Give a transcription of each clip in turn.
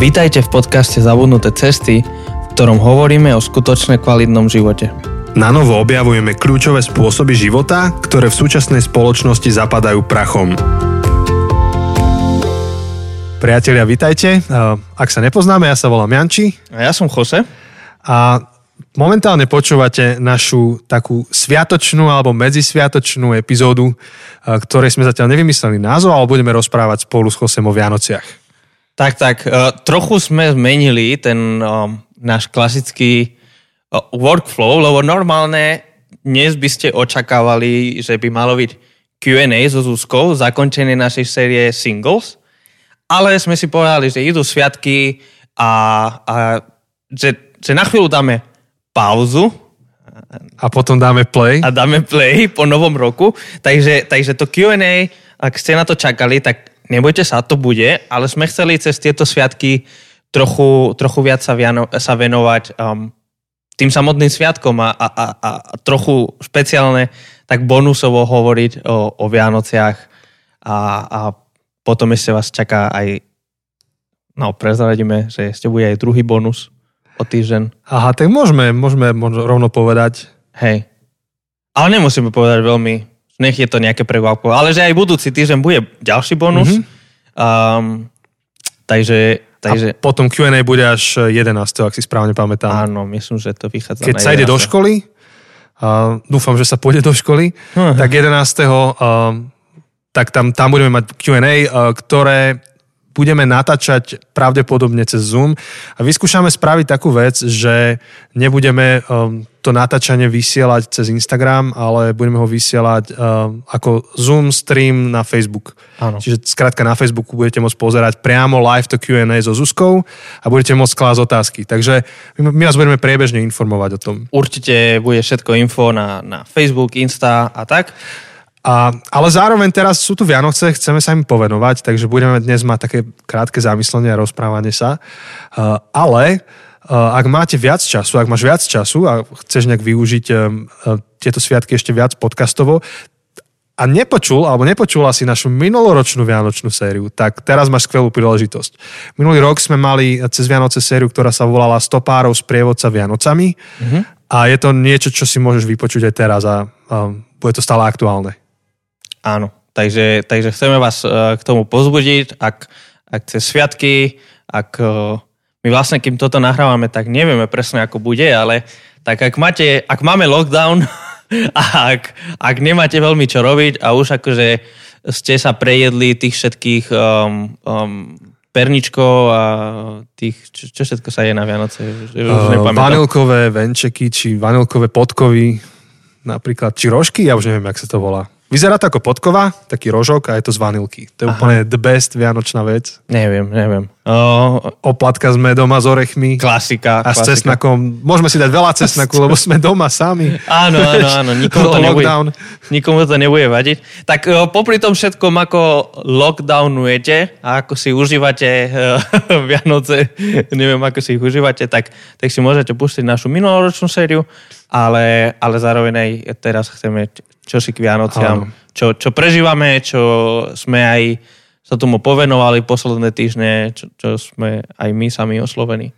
Vítajte v podcaste Zabudnuté cesty, v ktorom hovoríme o skutočne kvalitnom živote. Na novo objavujeme kľúčové spôsoby života, ktoré v súčasnej spoločnosti zapadajú prachom. Priatelia, vitajte. Ak sa nepoznáme, ja sa volám Janči. A ja som Jose. A momentálne počúvate našu takú sviatočnú alebo medzisviatočnú epizódu, ktorej sme zatiaľ nevymysleli názov, ale budeme rozprávať spolu s Josem o Vianociach. Tak, tak. Uh, trochu sme zmenili ten uh, náš klasický uh, workflow, lebo normálne dnes by ste očakávali, že by malo byť Q&A so Zuzkou, zakončenie našej série Singles, ale sme si povedali, že idú sviatky a, a že, že na chvíľu dáme pauzu. A potom dáme play. A dáme play po novom roku. Takže, takže to Q&A, ak ste na to čakali, tak nebojte sa, to bude, ale sme chceli cez tieto sviatky trochu, trochu viac sa, viano, sa venovať um, tým samotným sviatkom a, a, a, a trochu špeciálne tak bonusovo hovoriť o, o Vianociach a, a potom ešte vás čaká aj no prezradíme, že ešte bude aj druhý bonus o týždeň. Aha, tak môžeme, môžeme rovno povedať. Hej. Ale nemusíme povedať veľmi nech je to nejaké prekvapko. Ale že aj budúci týždeň bude ďalší bonus. Mm-hmm. Um, takže, takže... A potom Q&A bude až 11. ak si správne pamätám. Áno, myslím, že to vychádza Keď sa ide do školy, uh, dúfam, že sa pôjde do školy, uh-huh. tak 11. Uh, tak tam, tam budeme mať Q&A, uh, ktoré budeme natáčať pravdepodobne cez Zoom a vyskúšame spraviť takú vec, že nebudeme um, to natáčanie vysielať cez Instagram, ale budeme ho vysielať um, ako Zoom stream na Facebook. Áno. Čiže skrátka na Facebooku budete môcť pozerať priamo live to Q&A so Zuzkou a budete môcť klásť otázky. Takže my, my vás budeme priebežne informovať o tom. Určite bude všetko info na, na Facebook, Insta a tak. A, ale zároveň teraz sú tu Vianoce, chceme sa im povenovať, takže budeme dnes mať také krátke zamyslenie a rozprávanie sa. Uh, ale uh, ak máte viac času, ak máš viac času a chceš nejak využiť um, uh, tieto sviatky ešte viac podcastovo, a nepočul, alebo nepočula si našu minuloročnú Vianočnú sériu, tak teraz máš skvelú príležitosť. Minulý rok sme mali cez Vianoce sériu, ktorá sa volala Stopárov z prievodca Vianocami mm-hmm. a je to niečo, čo si môžeš vypočuť aj teraz a um, bude to stále aktuálne. Áno, takže, takže chceme vás uh, k tomu pozbudiť, ak, ak cez sviatky, ak uh, my vlastne, kým toto nahrávame, tak nevieme presne, ako bude, ale tak ak, máte, ak máme lockdown a ak, ak nemáte veľmi čo robiť a už akože ste sa prejedli tých všetkých um, um, perničkov a tých, čo, čo všetko sa je na Vianoce? Už uh, vanilkové venčeky, či vanilkové podkovy, napríklad, či rožky, ja už neviem, jak sa to volá. Vyzerá to ako podkova, taký rožok a je to z vanilky. To je Aha. úplne the best vianočná vec. Neviem, neviem. O... Oplatka s medom a s orechmi. Klasika. A klasika. s cesnakom. Môžeme si dať veľa cesnaku, lebo sme doma sami. Áno, áno, áno. Nikomu to, nebude, nikomu to nebude vadiť. Tak o, popri tom všetkom, ako lockdownujete a ako si užívate uh, Vianoce, neviem, ako si ich užívate, tak, tak si môžete pustiť našu minuloročnú sériu, ale, ale zároveň aj teraz chceme čo si k Vianociam, čo, čo prežívame, čo sme aj sa tomu povenovali posledné týždne, čo, čo sme aj my sami oslovení.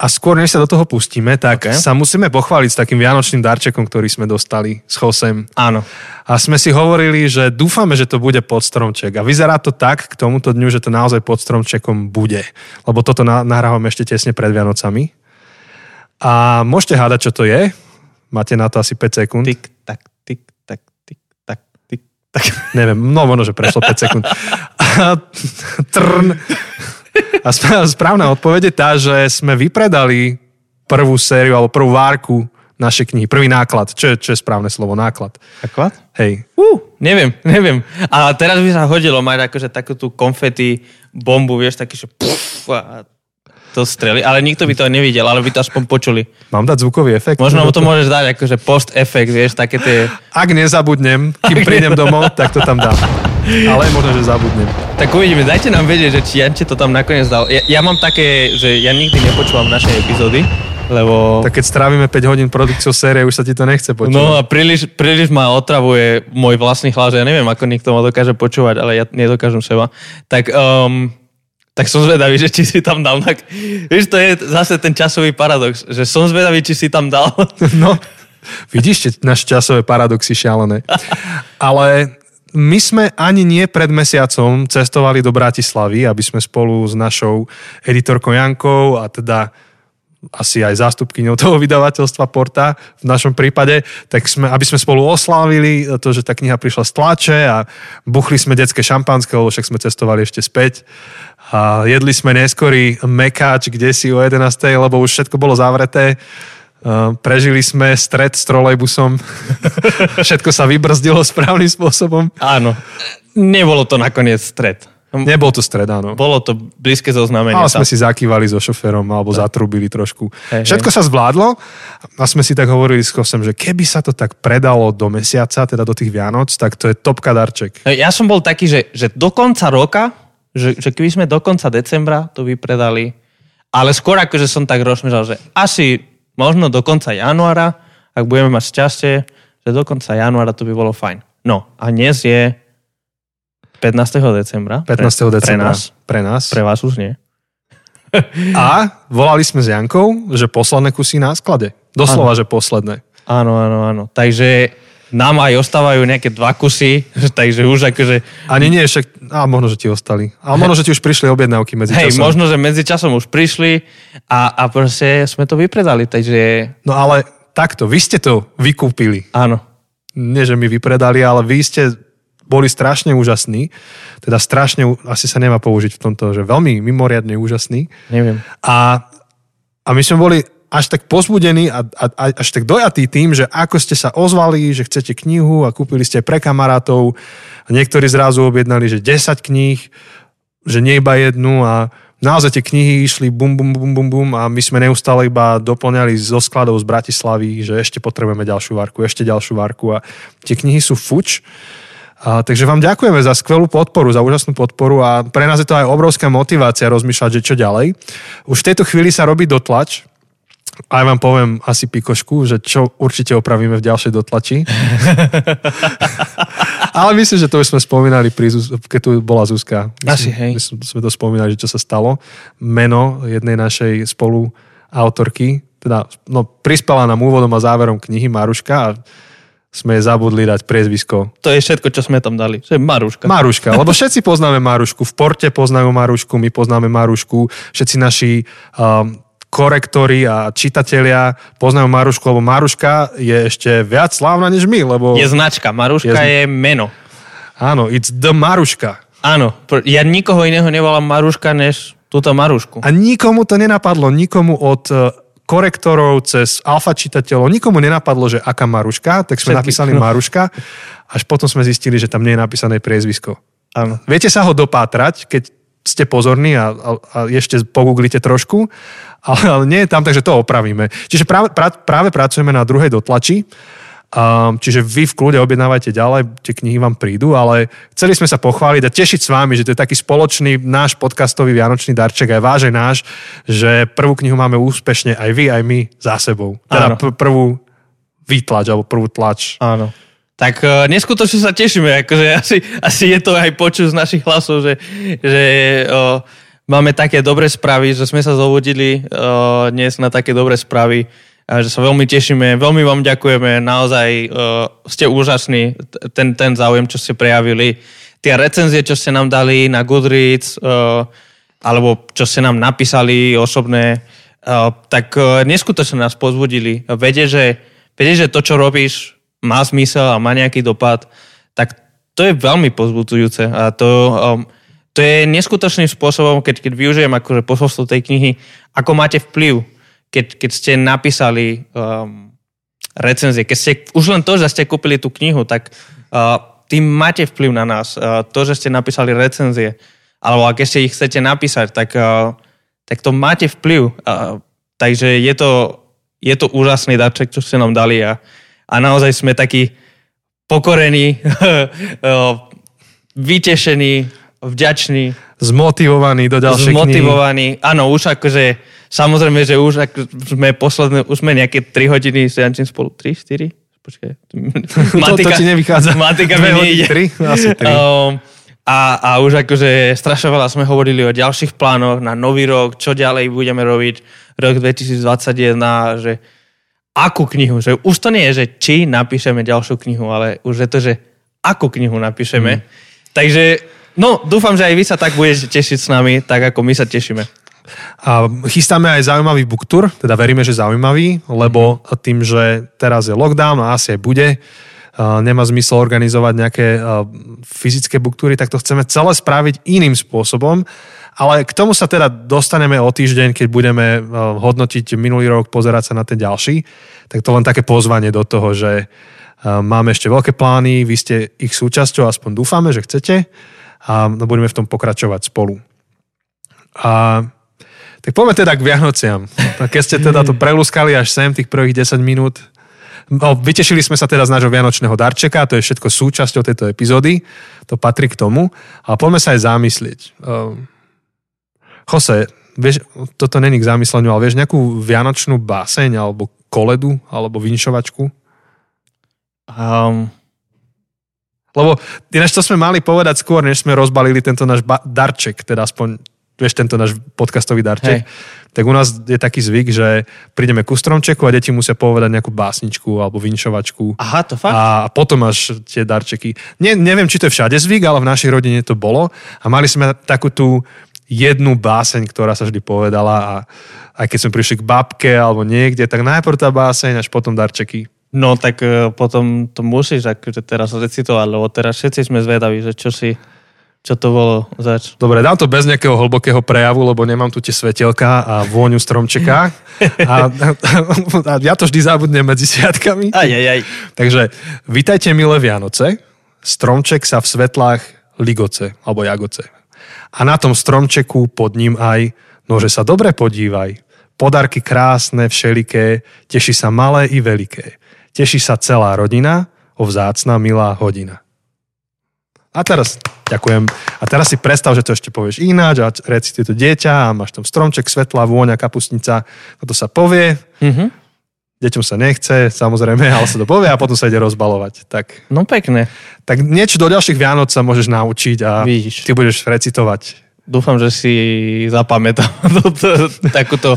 A skôr, než sa do toho pustíme, tak okay. sa musíme pochváliť s takým vianočným darčekom, ktorý sme dostali s Chosem. Áno. A sme si hovorili, že dúfame, že to bude pod stromček. A vyzerá to tak k tomuto dňu, že to naozaj pod stromčekom bude. Lebo toto nahrávame ešte tesne pred Vianocami. A môžete hádať, čo to je. Máte na to asi 5 sekúnd. Tik, tak, tak neviem, no možno, že prešlo 5 sekúnd. Trn. A správna odpoveď je tá, že sme vypredali prvú sériu alebo prvú várku našej knihy. Prvý náklad. Čo je, čo je správne slovo? Náklad. Náklad? Hej. Uh, neviem, neviem. A teraz by sa hodilo mať akože takú tú konfety bombu, vieš, taký, že puf, a to streli, ale nikto by to nevidel, ale by to aspoň počuli. Mám dať zvukový efekt? Možno to môžeš dať akože post-efekt, vieš, také tie... Ak nezabudnem, kým prídem domov, tak to tam dám. Ale možno, že zabudnem. Tak uvidíme, dajte nám vedieť, že či Janče to tam nakoniec dal. Ja, ja mám také, že ja nikdy nepočúvam naše epizódy, lebo... Tak keď strávime 5 hodín produkciou série, už sa ti to nechce počúvať. No a príliš, príliš ma otravuje môj vlastný hlas, ja neviem, ako niekto ma dokáže počúvať, ale ja nedokážem seba. Tak um, tak som zvedavý, že či si tam dal. Tak, vieš, to je zase ten časový paradox, že som zvedavý, či si tam dal. No, vidíš, naše časové paradoxy šialené. Ale my sme ani nie pred mesiacom cestovali do Bratislavy, aby sme spolu s našou editorkou Jankou a teda asi aj zástupkyňou toho vydavateľstva Porta v našom prípade, tak sme, aby sme spolu oslávili to, že tá kniha prišla z tlače a buchli sme detské šampanské, lebo však sme cestovali ešte späť a jedli sme neskorý mekáč kde si o 11. lebo už všetko bolo zavreté. Prežili sme stred s trolejbusom. Všetko sa vybrzdilo správnym spôsobom. Áno. Nebolo to nakoniec stred. Nebol to stred, áno. Bolo to blízke zoznamenie. Ale sme si zakývali so šoférom alebo tak. zatrubili trošku. Hej, Všetko hej. sa zvládlo a sme si tak hovorili s Kosem, že keby sa to tak predalo do mesiaca, teda do tých Vianoc, tak to je topka darček. Ja som bol taký, že, že do konca roka, že, že keby sme do konca decembra to vypredali, ale skôr akože som tak rozmýšľal, že asi možno do konca januára, ak budeme mať šťastie, že do konca januára to by bolo fajn. No a dnes je 15. decembra. 15. decembra. Pre nás. Pre nás. Pre vás už nie. A volali sme s Jankou, že posledné kusy na sklade. Doslova, ano. že posledné. Áno, áno, áno. Takže nám aj ostávajú nejaké dva kusy, takže už akože... Ani nie, však... A možno, že ti ostali. Ale možno, že ti už prišli objednávky medzi Hej, časom. možno, že medzi časom už prišli a, a proste sme to vypredali, takže... No ale takto, vy ste to vykúpili. Áno. Nie, že my vypredali, ale vy ste boli strašne úžasní. Teda strašne, asi sa nemá použiť v tomto, že veľmi mimoriadne úžasní. Neviem. A, a my sme boli až tak pozbudení a, a, a až tak dojatí tým, že ako ste sa ozvali, že chcete knihu a kúpili ste pre kamarátov a niektorí zrazu objednali, že 10 kníh, že nie iba jednu a naozaj tie knihy išli bum, bum, bum, bum, bum a my sme neustále iba doplňali zo skladov z Bratislavy, že ešte potrebujeme ďalšiu varku, ešte ďalšiu varku a tie knihy sú fuč a, takže vám ďakujeme za skvelú podporu, za úžasnú podporu a pre nás je to aj obrovská motivácia rozmýšľať, že čo ďalej. Už v tejto chvíli sa robí dotlač, aj vám poviem asi pikošku, že čo určite opravíme v ďalšej dotlači. Ale myslím, že to už sme spomínali, pri, keď tu bola Zuzka. Myslím, asi, hej. Myslím, sme to spomínali, že čo sa stalo. Meno jednej našej spoluautorky, teda no, prispela nám úvodom a záverom knihy Maruška a sme zabudli dať priezvisko. To je všetko, čo sme tam dali. To je Maruška. Maruška, lebo všetci poznáme Marušku. V porte poznajú Marušku, my poznáme Marušku. Všetci naši um, korektori a čitatelia poznajú Marušku, lebo Maruška je ešte viac slávna než my. Lebo je značka. Maruška je, je meno. Áno, it's the Maruška. Áno, ja nikoho iného nevolám Maruška, než túto Marušku. A nikomu to nenapadlo, nikomu od korektorov, cez alfa čitateľov. Nikomu nenapadlo, že aká Maruška, tak sme Všetky. napísali Maruška, až potom sme zistili, že tam nie je napísané priezvisko. Áno. Viete sa ho dopátrať, keď ste pozorní a, a, a ešte pogooglite trošku, ale, ale nie je tam, takže to opravíme. Čiže práve, pra, práve pracujeme na druhej dotlači, Um, čiže vy v kľude objednávajte ďalej, tie knihy vám prídu, ale chceli sme sa pochváliť a tešiť s vami, že to je taký spoločný náš podcastový vianočný darček, aj váš, aj náš, že prvú knihu máme úspešne aj vy, aj my za sebou. Teda pr- prvú výtlač alebo prvú tlač. Áno. Tak uh, neskutočne sa tešíme, akože asi, asi je to aj počuť z našich hlasov, že, že uh, máme také dobré správy, že sme sa zobudili uh, dnes na také dobré správy a že sa veľmi tešíme, veľmi vám ďakujeme, naozaj uh, ste úžasní, ten, ten záujem, čo ste prejavili, tie recenzie, čo ste nám dali na Goodreads, uh, alebo čo ste nám napísali osobné, uh, tak uh, neskutočne nás pozbudili. Viete, že, viete, že to, čo robíš, má zmysel a má nejaký dopad, tak to je veľmi pozbudzujúce a to, um, to je neskutočným spôsobom, keď, keď využijem akože posolstvo tej knihy, ako máte vplyv keď, keď ste napísali um, recenzie, keď ste, už len to, že ste kúpili tú knihu, tak uh, tým máte vplyv na nás. Uh, to, že ste napísali recenzie, alebo ak ešte ich chcete napísať, tak, uh, tak to máte vplyv. Uh, takže je to, je to úžasný darček, čo ste nám dali a, a naozaj sme takí pokorení, vytešení, vďační. Zmotivovaní do ďalšej Zmotivovaní, knihy. áno, už akože Samozrejme, že už ak sme posledné, už sme nejaké 3 hodiny s Jančím spolu. 3, 4? Počkaj. Matika, to, to ti nevychádza. Matika mi nejde. 3? Asi 3. Um, A, a už akože strašne veľa sme hovorili o ďalších plánoch na nový rok, čo ďalej budeme robiť rok 2021, že akú knihu, že už to nie je, že či napíšeme ďalšiu knihu, ale už je to, že akú knihu napíšeme. Mm. Takže, no, dúfam, že aj vy sa tak budete tešiť s nami, tak ako my sa tešíme. A chystáme aj zaujímavý booktour, teda veríme, že zaujímavý, lebo tým, že teraz je lockdown a asi aj bude, nemá zmysel organizovať nejaké fyzické booktúry, tak to chceme celé spraviť iným spôsobom. Ale k tomu sa teda dostaneme o týždeň, keď budeme hodnotiť minulý rok, pozerať sa na ten ďalší. Tak to len také pozvanie do toho, že máme ešte veľké plány, vy ste ich súčasťou, aspoň dúfame, že chcete a budeme v tom pokračovať spolu. A tak poďme teda k Vianociam. Keď ste teda to prelúskali až sem, tých prvých 10 minút, No, vytešili sme sa teda z nášho vianočného darčeka, to je všetko súčasťou tejto epizódy, to patrí k tomu. A poďme sa aj zamyslieť. Jose, vieš, toto není k zamysleniu, ale vieš nejakú vianočnú báseň, alebo koledu, alebo vinšovačku? Um, lebo ináč to sme mali povedať skôr, než sme rozbalili tento náš ba- darček, teda aspoň vieš, tento náš podcastový darček, Hej. tak u nás je taký zvyk, že prídeme ku stromčeku a deti musia povedať nejakú básničku alebo vinšovačku. Aha, to fakt? A potom máš tie darčeky. Ne, neviem, či to je všade zvyk, ale v našej rodine to bolo. A mali sme takú tú jednu báseň, ktorá sa vždy povedala a aj keď sme prišli k babke alebo niekde, tak najprv tá báseň, až potom darčeky. No tak uh, potom to musíš akože teraz recitovať, lebo teraz všetci sme zvedaví, že čo si čo to bolo zač? Dobre, dám to bez nejakého hlbokého prejavu, lebo nemám tu tie svetelka a vôňu stromčeka. A, a ja to vždy zabudnem medzi sviatkami. Aj, aj, aj. Takže vítajte milé Vianoce. Stromček sa v svetlách ligoce, alebo jagoce. A na tom stromčeku pod ním aj, no že sa dobre podívaj. Podarky krásne, všeliké, teší sa malé i veľké. Teší sa celá rodina, o milá hodina. A teraz, ďakujem. A teraz si predstav, že to ešte povieš ináč a recituje to dieťa a máš tam stromček, svetla, vôňa, kapustnica. Toto sa povie. Mm-hmm. Deťom sa nechce, samozrejme, ale sa to povie a potom sa ide rozbalovať. Tak, no pekne. Tak niečo do ďalších Vianoc sa môžeš naučiť a Víš. ty budeš recitovať. Dúfam, že si zapamätám takúto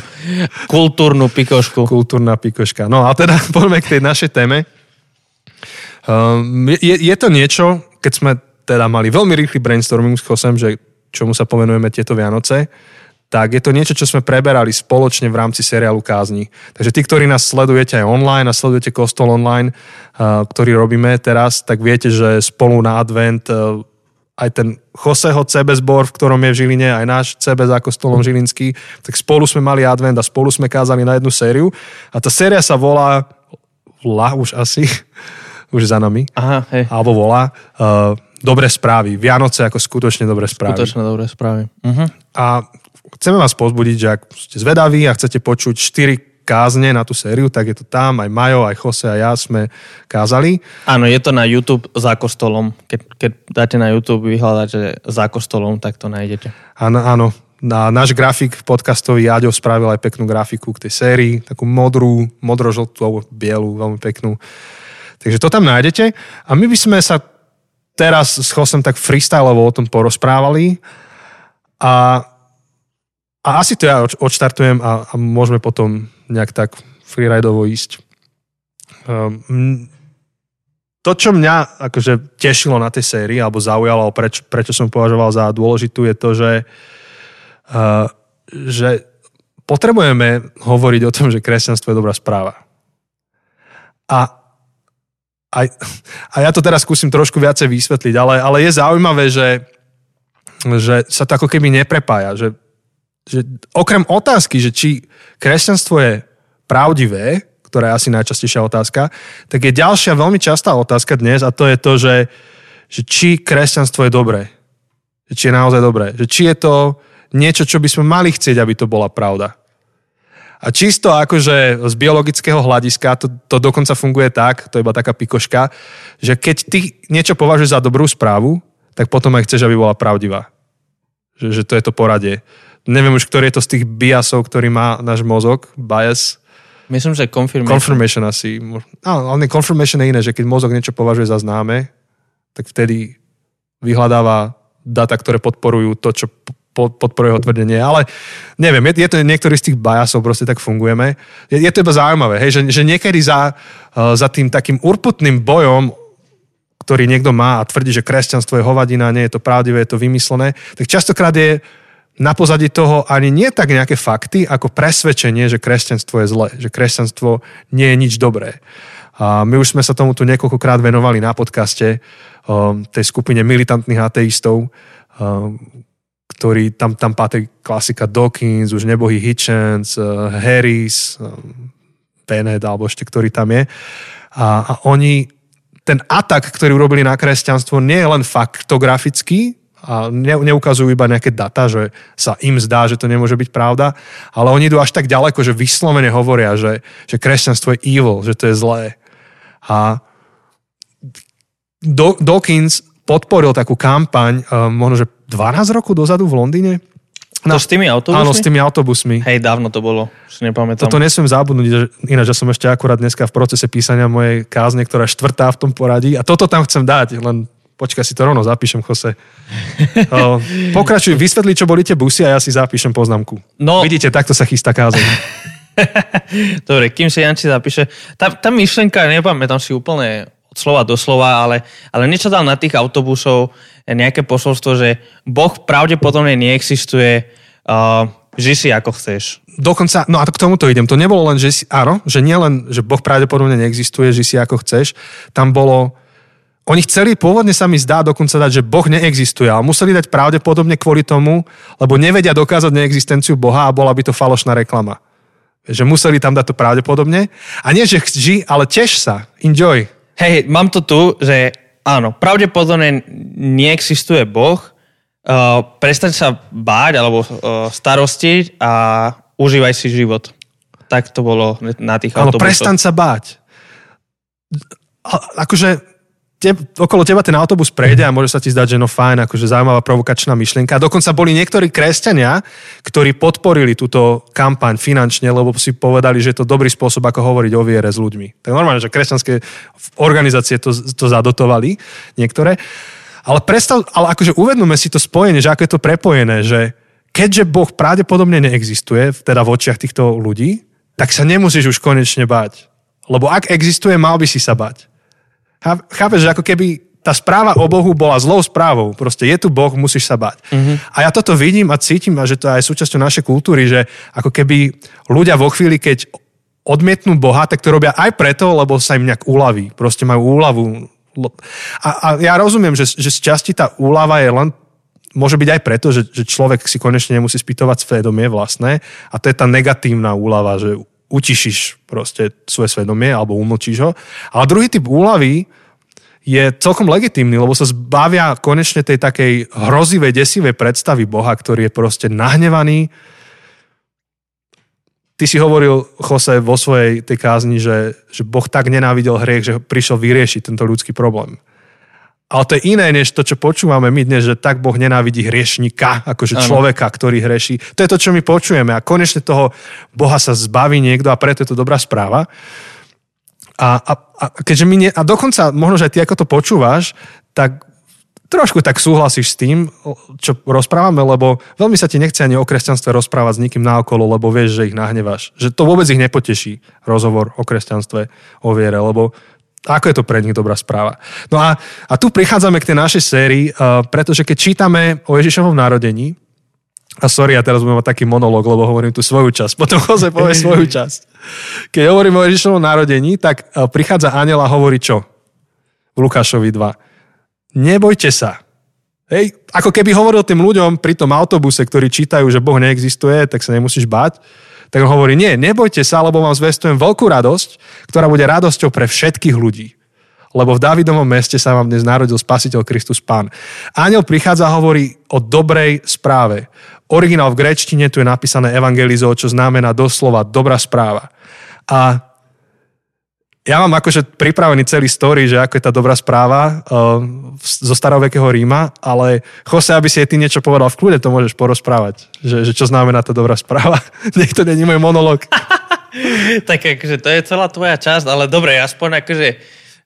kultúrnu pikošku. Kultúrna pikoška. No a teda poďme k tej našej téme. Um, je, je to niečo, keď sme teda mali veľmi rýchly brainstorming s Chosem, že čomu sa povenujeme tieto Vianoce, tak je to niečo, čo sme preberali spoločne v rámci seriálu Kázni. Takže tí, ktorí nás sledujete aj online a sledujete Kostol online, uh, ktorý robíme teraz, tak viete, že spolu na advent uh, aj ten Joseho CB zbor, v ktorom je v Žiline, aj náš CB za kostolom Žilinský, tak spolu sme mali advent a spolu sme kázali na jednu sériu. A tá séria sa volá, volá už asi, už za nami, Aha, hej. alebo volá uh, dobré správy. Vianoce ako skutočne dobré správy. Skutočne dobré správy. Uh-huh. A chceme vás pozbudiť, že ak ste zvedaví a chcete počuť 4 kázne na tú sériu, tak je to tam, aj Majo, aj Jose a ja sme kázali. Áno, je to na YouTube za kostolom. Keď, keď dáte na YouTube vyhľadať, že za kostolom, tak to nájdete. Áno, áno. Na, náš grafik podcastový Jaďo spravil aj peknú grafiku k tej sérii, takú modrú, modro-žltú, bielu, veľmi peknú. Takže to tam nájdete. A my by sme sa teraz s Chosem tak freestyleovo o tom porozprávali a, a asi to ja odštartujem a, a môžeme potom nejak tak freeridovo ísť. Um, to, čo mňa akože tešilo na tej sérii, alebo zaujalo, preč, prečo som považoval za dôležitú, je to, že, uh, že potrebujeme hovoriť o tom, že kresťanstvo je dobrá správa. A a, a ja to teraz skúsim trošku viacej vysvetliť, ale, ale je zaujímavé, že, že sa to ako keby neprepája. Že, že okrem otázky, že či kresťanstvo je pravdivé, ktorá je asi najčastejšia otázka, tak je ďalšia veľmi častá otázka dnes a to je to, že, že či kresťanstvo je dobré. Že či je naozaj dobré. Že či je to niečo, čo by sme mali chcieť, aby to bola pravda. A čisto akože z biologického hľadiska to, to dokonca funguje tak, to je iba taká pikoška, že keď ty niečo považuješ za dobrú správu, tak potom aj chceš, aby bola pravdivá. Že, že to je to poradie. Neviem už, ktorý je to z tých biasov, ktorý má náš mozog, bias. Myslím, že confirmation. Confirmation asi. No, ale confirmation je iné, že keď mozog niečo považuje za známe, tak vtedy vyhľadáva data, ktoré podporujú to, čo podporuje jeho tvrdenie, ale neviem, je, je to niektorý z tých biasov, proste tak fungujeme. Je, je to iba zaujímavé, hej, že, že niekedy za, uh, za tým takým urputným bojom, ktorý niekto má a tvrdí, že kresťanstvo je hovadina, nie je to pravdivé, je to vymyslené, tak častokrát je na pozadí toho ani nie tak nejaké fakty, ako presvedčenie, že kresťanstvo je zlé, že kresťanstvo nie je nič dobré. A my už sme sa tomu tu niekoľkokrát venovali na podcaste um, tej skupine militantných ateistov, um, ktorý tam, tam patrí klasika Dawkins, už nebohý Hitchens, uh, Harris, um, Bennett, alebo ešte ktorý tam je. A, a oni, ten atak, ktorý urobili na kresťanstvo, nie je len faktografický, a ne, neukazujú iba nejaké data, že sa im zdá, že to nemôže byť pravda, ale oni idú až tak ďaleko, že vyslovene hovoria, že, že kresťanstvo je evil, že to je zlé. A Dawkins podporil takú kampaň, um, možno že 12 rokov dozadu v Londýne. No, to s tými autobusmi? Áno, s tými autobusmi. Hej, dávno to bolo, už nepamätám. Toto nesmiem zabudnúť, ináč, že som ešte akurát dneska v procese písania mojej kázne, ktorá je štvrtá v tom poradí a toto tam chcem dať, len počkaj si to rovno zapíšem, Jose. Pokračuj, vysvetli, čo boli tie busy a ja si zapíšem poznámku. No, Vidíte, takto sa chystá kázeň. Dobre, kým si Janči zapíše. Tá, tá myšlenka, nepamätám si úplne od slova do slova, ale, ale niečo dal na tých autobusov nejaké posolstvo, že Boh pravdepodobne neexistuje, uh, ži si ako chceš. Dokonca, no a k tomuto idem. To nebolo len, že si, áno, že nie len, že Boh pravdepodobne neexistuje, ži si ako chceš. Tam bolo, oni chceli, pôvodne sa mi zdá dokonca dať, že Boh neexistuje, ale museli dať pravdepodobne kvôli tomu, lebo nevedia dokázať neexistenciu Boha a bola by to falošná reklama. Že museli tam dať to pravdepodobne. A nie, že ži, ale teš sa. Enjoy. Hej, mám to tu, že áno, pravdepodobne neexistuje Boh, uh, prestaň sa báť alebo uh, starostiť a užívaj si život. Tak to bolo na tých áno, autobusoch. prestaň sa báť. Akože te, okolo teba ten autobus prejde a môže sa ti zdať, že no fajn, akože zaujímavá provokačná myšlienka. Dokonca boli niektorí kresťania, ktorí podporili túto kampaň finančne, lebo si povedali, že je to dobrý spôsob, ako hovoriť o viere s ľuďmi. Tak normálne, že kresťanské organizácie to, to zadotovali, niektoré. Ale predstav, ale akože uvedneme si to spojenie, že ako je to prepojené, že keďže Boh pravdepodobne neexistuje, teda v očiach týchto ľudí, tak sa nemusíš už konečne bať. Lebo ak existuje, mal by si sa bať. Chápeš, že ako keby tá správa o Bohu bola zlou správou. Proste je tu Boh, musíš sa bať. Mm-hmm. A ja toto vidím a cítim, a že to je aj súčasťou našej kultúry, že ako keby ľudia vo chvíli, keď odmietnú Boha, tak to robia aj preto, lebo sa im nejak uľaví. Proste majú úľavu. A, a ja rozumiem, že, že z časti tá úľava je len môže byť aj preto, že, že človek si konečne nemusí spýtovať svedomie vlastné a to je tá negatívna úlava, že utišíš proste svoje svedomie alebo umlčíš ho. Ale druhý typ úlavy je celkom legitímny, lebo sa zbavia konečne tej takej hrozivej, desivej predstavy Boha, ktorý je proste nahnevaný. Ty si hovoril, Jose, vo svojej tej kázni, že, že Boh tak nenávidel hriech, že prišiel vyriešiť tento ľudský problém. Ale to je iné, než to, čo počúvame my dnes, že tak Boh nenávidí hriešnika, akože ano. človeka, ktorý hreší. To je to, čo my počujeme. A konečne toho Boha sa zbaví niekto a preto je to dobrá správa. A, a, a, keďže my nie, a dokonca, možno, že aj ty ako to počúvaš, tak trošku tak súhlasíš s tým, čo rozprávame, lebo veľmi sa ti nechce ani o kresťanstve rozprávať s nikým naokolo, lebo vieš, že ich nahneváš. Že to vôbec ich nepoteší, rozhovor o kresťanstve, o viere, lebo ako je to pre nich dobrá správa. No a, a tu prichádzame k tej našej sérii, uh, pretože keď čítame o Ježišovom narodení, a sorry, ja teraz budem mať taký monológ, lebo hovorím tu svoju časť, potom Jose povie svoju časť. Keď hovorím o Ježišovom narodení, tak uh, prichádza aniel a hovorí čo? V Lukášovi 2. Nebojte sa. Hej, ako keby hovoril tým ľuďom pri tom autobuse, ktorí čítajú, že Boh neexistuje, tak sa nemusíš báť tak on hovorí, nie, nebojte sa, lebo vám zvestujem veľkú radosť, ktorá bude radosťou pre všetkých ľudí. Lebo v Davidovom meste sa vám dnes narodil spasiteľ Kristus Pán. Aniel prichádza a hovorí o dobrej správe. Originál v grečtine tu je napísané evangelizo, čo znamená doslova dobrá správa. A ja mám akože pripravený celý story, že ako je tá dobrá správa uh, zo starovekého Ríma, ale Jose, aby si aj ty niečo povedal v kľude, to môžeš porozprávať. Že, že čo znamená tá dobrá správa. Nech to není môj monolog. tak akože to je celá tvoja časť, ale dobre, aspoň akože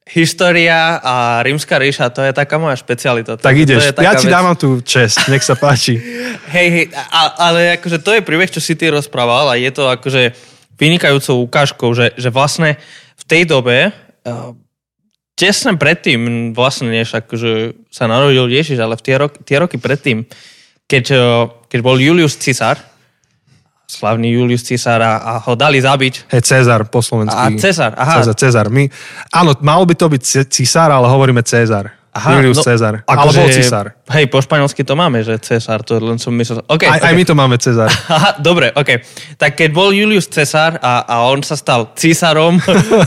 história a rímska ríša, to je taká moja špecialita. Tak To ideš, taká ja ti vec. dávam tú čest, nech sa páči. Hej, hej, a, ale akože to je príbeh, čo si ty rozprával a je to akože vynikajúcou ukážkou, že, že vlastne tej dobe, uh, tesne predtým, vlastne než akože sa narodil Ježiš, ale v tie, roky, tie roky predtým, keď, uh, keď bol Julius Cisár, slavný Julius Cisár a, ho dali zabiť, Hej, Cezar po slovensky. A Cezar, aha. Cezar, Cezar. My, áno, malo by to byť Ce- Cisár, ale hovoríme Cezar. Julius Cezar. Ale bol Cisár. Hej, po španielsky to máme, že Cesar, to len som myslel. Okay, Aj, aj my to máme Cezar. Aha, dobre, ok. Tak keď bol Julius Cesar a, a on sa stal císarom, uh,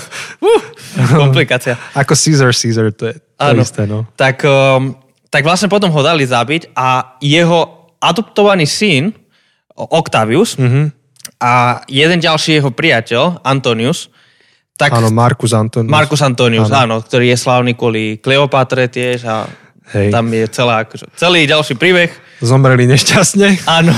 komplikácia. Ako Caesar, Caesar, to je to Áno. isté, no. Tak, um, tak vlastne potom ho dali zabiť a jeho adoptovaný syn, Octavius, Mhm. mm-hmm. a jeden ďalší jeho priateľ, Antonius, tak Áno, Markus Anton. Marcus Antonius, áno. ktorý je slávny kvôli Kleopatre tiež a Hej. tam je celá, akože, celý ďalší príbeh. Zomreli nešťastne. Áno.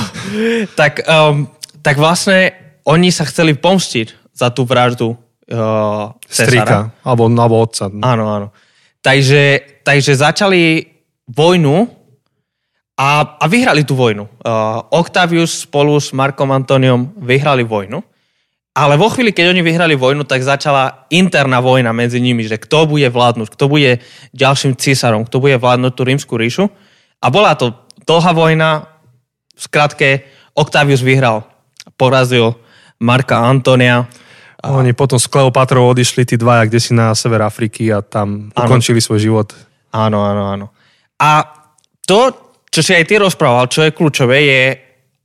tak, um, tak vlastne oni sa chceli pomstiť za tú vraždu uh. Strika. Alebo, alebo otca. Áno, áno. Takže, takže začali vojnu a, a vyhrali tú vojnu. Uh, Octavius spolu s Markom Antoniom vyhrali vojnu. Ale vo chvíli, keď oni vyhrali vojnu, tak začala interná vojna medzi nimi, že kto bude vládnuť, kto bude ďalším císarom, kto bude vládnuť tú rímsku ríšu. A bola to dlhá vojna, v skratke Octavius vyhral, porazil Marka Antonia. Oni potom s Kleopatrou odišli tí dvaja, kde si na sever Afriky a tam Áno. ukončili svoj život. Áno, áno, áno. A to, čo si aj ty rozprával, čo je kľúčové, je,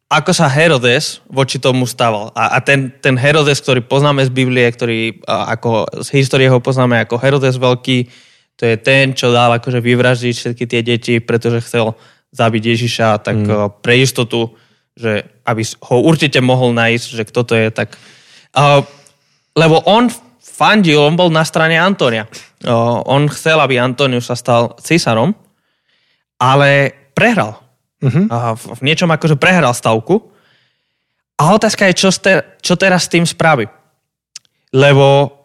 ako sa Herodes voči tomu stával. A, a ten, ten Herodes, ktorý poznáme z Biblie, ktorý ako, z histórie ho poznáme ako Herodes Veľký, to je ten, čo dal akože vyvraždiť všetky tie deti, pretože chcel zabiť Ježiša, tak mm. pre istotu, že aby ho určite mohol nájsť, že kto to je, tak... Uh, lebo on fandil, on bol na strane Antonia. Uh, on chcel, aby Antonius sa stal císarom, ale prehral. Uh-huh. A v, v niečom akože prehral stavku. A otázka je, čo, ste, čo teraz s tým spraví. Lebo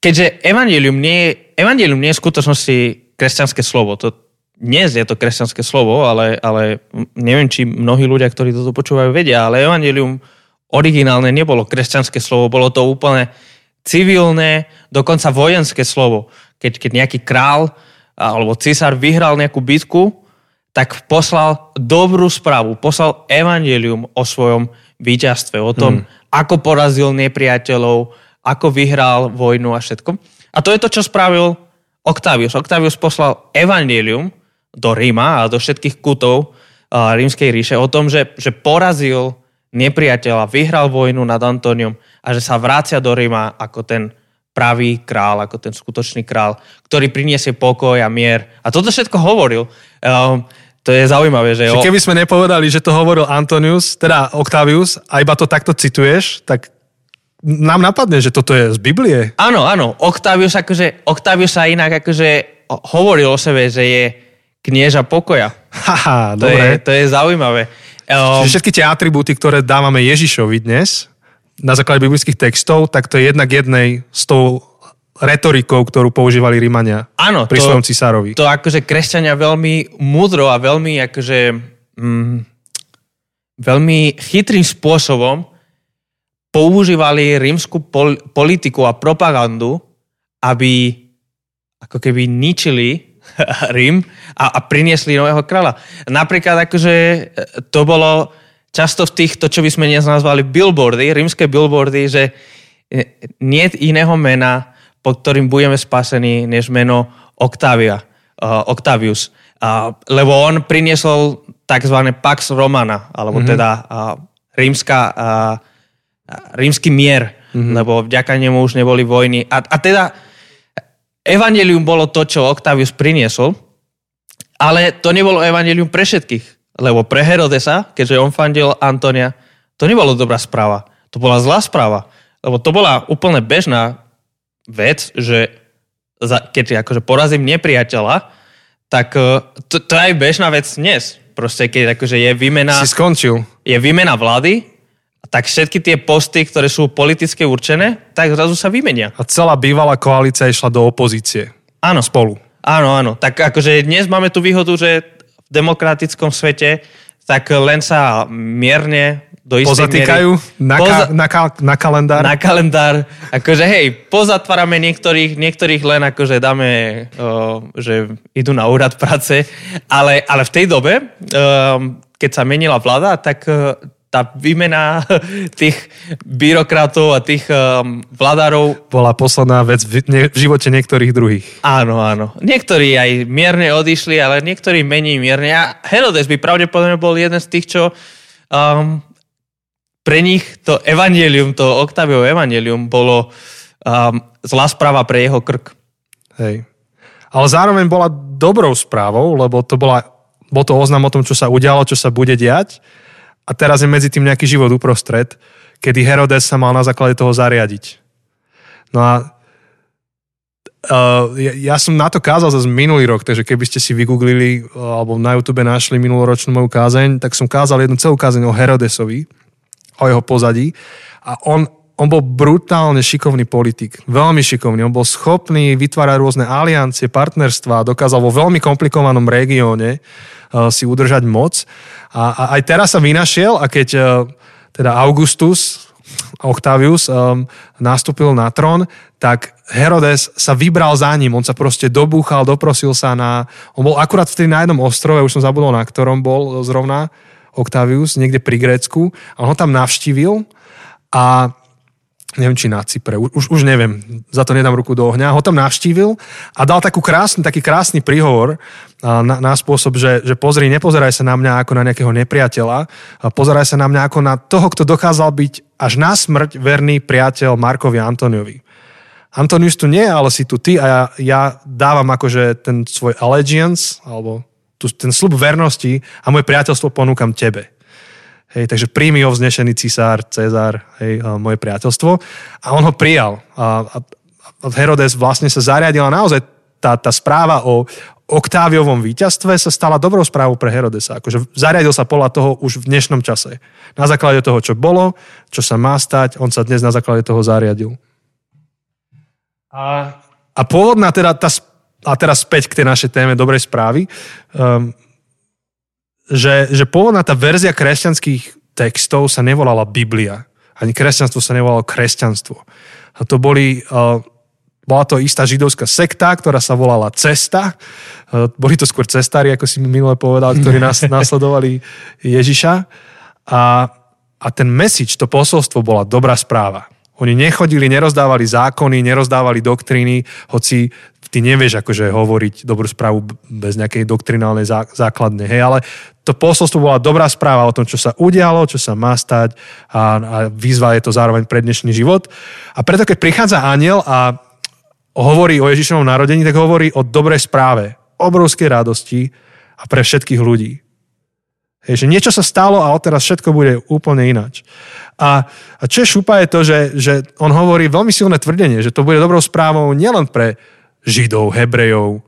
keďže evanelium nie, evanelium nie je v skutočnosti kresťanské slovo, to dnes je to kresťanské slovo, ale, ale neviem, či mnohí ľudia, ktorí toto počúvajú, vedia, ale evanelium originálne nebolo kresťanské slovo, bolo to úplne civilné, dokonca vojenské slovo. Keď, keď nejaký král alebo císar vyhral nejakú bitku, tak poslal dobrú správu, poslal evanelium o svojom víťazstve, o tom, mm. ako porazil nepriateľov, ako vyhral vojnu a všetko. A to je to, čo spravil Octavius. Octavius poslal evanelium do Ríma a do všetkých kutov rímskej ríše o tom, že, že porazil nepriateľa, vyhral vojnu nad Antoniom a že sa vracia do Ríma ako ten pravý král, ako ten skutočný král, ktorý priniesie pokoj a mier. A toto všetko hovoril. Um, to je zaujímavé, že... Že keby sme nepovedali, že to hovoril Antonius, teda Octavius, a iba to takto cituješ, tak nám napadne, že toto je z Biblie. Áno, áno. Octavius, akože, Octavius sa inak akože hovoril o sebe, že je knieža pokoja. Haha, To, dobre. je, to je zaujímavé. Um, Čiže všetky tie atribúty, ktoré dávame Ježišovi dnes, na základe biblických textov, tak to je jednak jednej s tou retorikou, ktorú používali Rímania Áno, pri to- svojom cisárovi. to akože kresťania veľmi múdro a veľmi akože mm, veľmi chytrým spôsobom používali rímsku pol- politiku a propagandu, aby ako keby ničili Rím a, a priniesli nového kráľa. Napríklad akože e, to bolo často v týchto, čo by sme dnes nazvali billboardy, rímske billboardy, že nie iného mena, pod ktorým budeme spasení, než meno Octavia, uh, Octavius. Uh, lebo on priniesol tzv. Pax Romana, alebo mm-hmm. teda uh, rímska, uh, rímsky mier, mm-hmm. lebo vďaka nemu už neboli vojny. A, a teda Evangelium bolo to, čo Octavius priniesol, ale to nebolo evanelium pre všetkých. Lebo pre Herodesa, keďže on fandil Antonia, to nebolo dobrá správa. To bola zlá správa. Lebo to bola úplne bežná vec, že za, keď akože porazím nepriateľa, tak eh, to, to je aj bežná vec dnes. Proste keď akože je výmena, Si skončil. je výmena vlády, tak všetky tie posty, ktoré sú politicky určené, tak zrazu sa vymenia. A celá bývalá koalícia išla do opozície. Áno. Spolu. Áno, áno. Tak akože dnes máme tú výhodu, že v demokratickom svete tak len sa mierne do istej Pozatýkajú miery, na, poza, ka, na, ka, na kalendár. na kalendár. Akože hej, pozatvárame niektorých, niektorých len akože dáme, o, že idú na úrad práce, ale, ale v tej dobe, o, keď sa menila vláda, tak tá výmena tých byrokratov a tých um, vládárov... Bola posledná vec v, ne, v živote niektorých druhých. Áno, áno. Niektorí aj mierne odišli, ale niektorí menej mierne. A Herodes by pravdepodobne bol jeden z tých, čo um, pre nich to evangelium, to Octavio evangelium bolo um, zlá správa pre jeho krk. Hej. Ale zároveň bola dobrou správou, lebo to bola, bol to oznam o tom, čo sa udialo, čo sa bude diať a teraz je medzi tým nejaký život uprostred, kedy Herodes sa mal na základe toho zariadiť. No a uh, ja, ja som na to kázal zase minulý rok, takže keby ste si vygooglili uh, alebo na YouTube našli minuloročnú moju kázeň, tak som kázal jednu celú kázeň o Herodesovi, o jeho pozadí a on, on bol brutálne šikovný politik, veľmi šikovný. On bol schopný vytvárať rôzne aliancie, partnerstva, dokázal vo veľmi komplikovanom regióne si udržať moc. A, a aj teraz sa vynašiel a keď uh, teda Augustus, Octavius um, nastúpil na trón, tak Herodes sa vybral za ním, on sa proste dobúchal, doprosil sa na... On bol akurát vtedy na jednom ostrove, už som zabudol, na ktorom bol zrovna Octavius, niekde pri Grécku. A on ho tam navštívil a neviem, či na Cypre, už, už neviem, za to nedám ruku do ohňa, ho tam navštívil a dal takú krásny, taký krásny príhovor na, na spôsob, že, že pozri, nepozeraj sa na mňa ako na nejakého nepriateľa, pozeraj sa na mňa ako na toho, kto dokázal byť až na smrť verný priateľ Markovi Antoniovi. Antonius tu nie, ale si tu ty a ja, ja dávam akože ten svoj allegiance, alebo tu, ten slub vernosti a moje priateľstvo ponúkam tebe. Hej, takže príjmi ho vznešený cisár, Cezar, hej, moje priateľstvo. A on ho prijal. A, a, a Herodes vlastne sa zariadil a naozaj tá, tá správa o Oktáviovom víťazstve sa stala dobrou správou pre Herodesa. Akože zariadil sa podľa toho už v dnešnom čase. Na základe toho, čo bolo, čo sa má stať, on sa dnes na základe toho zariadil. A, a pôvodná teda tá, a teraz späť k tej našej téme dobrej správy, um, že, že pôvodná tá verzia kresťanských textov sa nevolala Biblia. Ani kresťanstvo sa nevolalo kresťanstvo. A to boli, uh, bola to istá židovská sekta, ktorá sa volala Cesta. Uh, boli to skôr cestári, ako si mi minule povedal, ktorí nás nasledovali Ježiša. A, a ten message, to posolstvo bola dobrá správa. Oni nechodili, nerozdávali zákony, nerozdávali doktríny, hoci ty nevieš akože hovoriť dobrú správu bez nejakej doktrinálnej základne, hej, ale to posolstvo bola dobrá správa o tom, čo sa udialo, čo sa má stať a, a výzva je to zároveň pre dnešný život. A preto, keď prichádza aniel a hovorí o Ježišovom narodení, tak hovorí o dobrej správe, obrovskej radosti a pre všetkých ľudí. Hej, že niečo sa stalo a odteraz všetko bude úplne ináč. A, a čo je šupa je to, že, že on hovorí veľmi silné tvrdenie, že to bude dobrou správou nielen pre Židov, Hebrejov,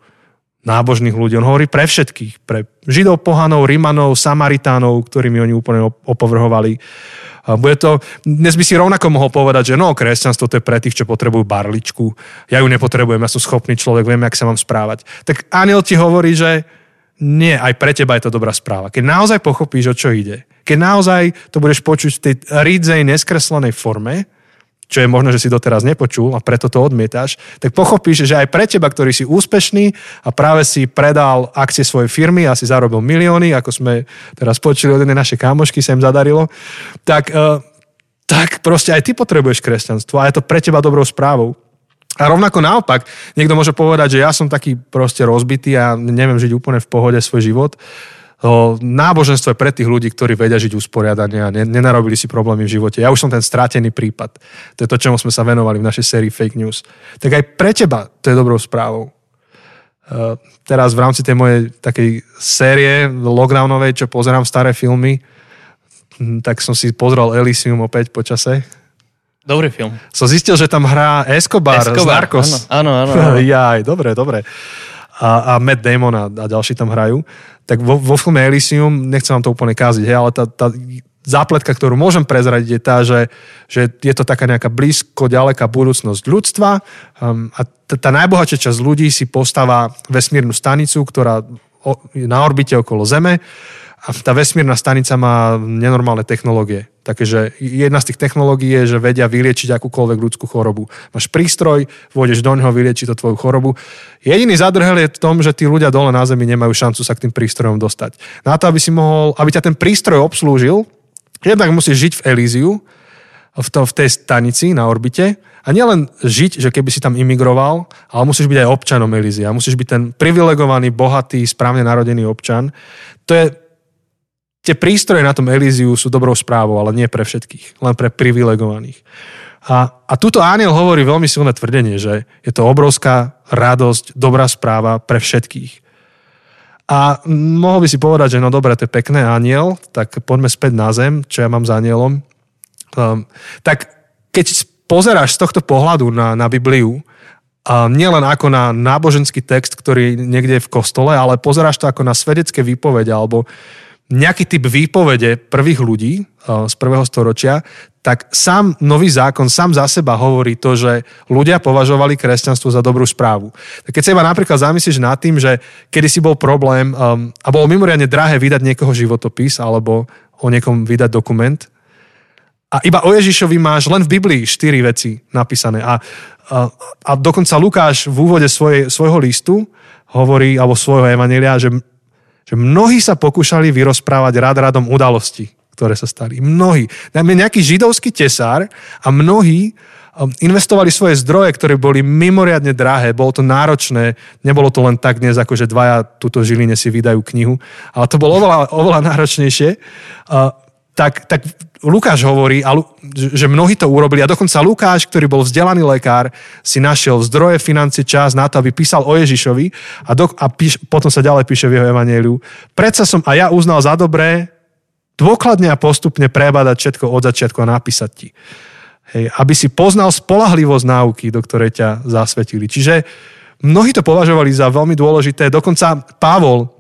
nábožných ľudí. On hovorí pre všetkých. Pre Židov, Pohanov, Rimanov, Samaritánov, ktorými oni úplne opovrhovali. A bude to, dnes by si rovnako mohol povedať, že no, kresťanstvo to je pre tých, čo potrebujú barličku. Ja ju nepotrebujem, ja som schopný človek, viem, jak sa mám správať. Tak aniel ti hovorí, že nie, aj pre teba je to dobrá správa. Keď naozaj pochopíš, o čo ide, keď naozaj to budeš počuť v tej rídzej, neskreslenej forme, čo je možno, že si doteraz nepočul a preto to odmietáš, tak pochopíš, že aj pre teba, ktorý si úspešný a práve si predal akcie svojej firmy a si zarobil milióny, ako sme teraz počuli od jednej našej kámošky, sa im zadarilo, tak, uh, tak proste aj ty potrebuješ kresťanstvo a je to pre teba dobrou správou. A rovnako naopak, niekto môže povedať, že ja som taký proste rozbitý a neviem žiť úplne v pohode svoj život náboženstvo je pre tých ľudí, ktorí vedia žiť usporiadane a nenarobili si problémy v živote. Ja už som ten strátený prípad. To je to, čomu sme sa venovali v našej sérii Fake News. Tak aj pre teba to je dobrou správou. teraz v rámci tej mojej takej série lockdownovej, čo pozerám staré filmy, hm, tak som si pozrel Elysium opäť po čase. Dobrý film. Som zistil, že tam hrá Escobar, Escobar z Narcos. Áno, áno, áno. Jaj, dobre, dobre. A, a Matt Damon a, a ďalší tam hrajú tak vo, vo filme Elysium, nechcem vám to úplne káziť, hej, ale tá, tá, zápletka, ktorú môžem prezradiť, je tá, že, že je to taká nejaká blízko, ďaleká budúcnosť ľudstva um, a t- tá najbohatšia časť ľudí si postáva vesmírnu stanicu, ktorá je na orbite okolo Zeme a tá vesmírna stanica má nenormálne technológie. Takže jedna z tých technológií je, že vedia vyliečiť akúkoľvek ľudskú chorobu. Máš prístroj, vôjdeš do neho, vylieči to tvoju chorobu. Jediný zadrhel je v tom, že tí ľudia dole na Zemi nemajú šancu sa k tým prístrojom dostať. Na to, aby si mohol, aby ťa ten prístroj obslúžil, jednak musíš žiť v Elíziu, v, to, v tej stanici na orbite a nielen žiť, že keby si tam imigroval, ale musíš byť aj občanom Elízia. Musíš byť ten privilegovaný, bohatý, správne narodený občan. To je, tie prístroje na tom Elíziu sú dobrou správou, ale nie pre všetkých, len pre privilegovaných. A, a tuto Aniel hovorí veľmi silné tvrdenie, že je to obrovská radosť, dobrá správa pre všetkých. A mohol by si povedať, že no dobre, to je pekné aniel, tak poďme späť na zem, čo ja mám s anielom. Um, tak keď pozeráš z tohto pohľadu na, na Bibliu, a nielen ako na náboženský text, ktorý niekde je v kostole, ale pozeráš to ako na svedecké výpovede alebo nejaký typ výpovede prvých ľudí uh, z prvého storočia, tak sám nový zákon sám za seba hovorí to, že ľudia považovali kresťanstvo za dobrú správu. Keď sa iba napríklad zamyslíš nad tým, že kedy si bol problém um, a bolo mimoriadne drahé vydať niekoho životopis alebo o niekom vydať dokument, a iba o Ježišovi máš len v Biblii štyri veci napísané. A, a, a dokonca Lukáš v úvode svoje, svojho listu hovorí, alebo svojho evanelia, že, že mnohí sa pokúšali vyrozprávať rád radom udalosti, ktoré sa stali. Mnohí. Najmä nejaký židovský tesár a mnohí um, investovali svoje zdroje, ktoré boli mimoriadne drahé, bolo to náročné, nebolo to len tak dnes, ako že dvaja túto žiline si vydajú knihu, ale to bolo oveľa, oveľa náročnejšie. tak, tak Lukáš hovorí, že mnohí to urobili a dokonca Lukáš, ktorý bol vzdelaný lekár, si našiel zdroje, financie, čas na to, aby písal o Ježišovi a, do, a píš, potom sa ďalej píše v jeho evaneliu. Predsa som a ja uznal za dobré dôkladne a postupne prebadať všetko od začiatku a napísať ti. Hej, aby si poznal spolahlivosť náuky, do ktorej ťa zasvetili. Čiže mnohí to považovali za veľmi dôležité. Dokonca Pavol,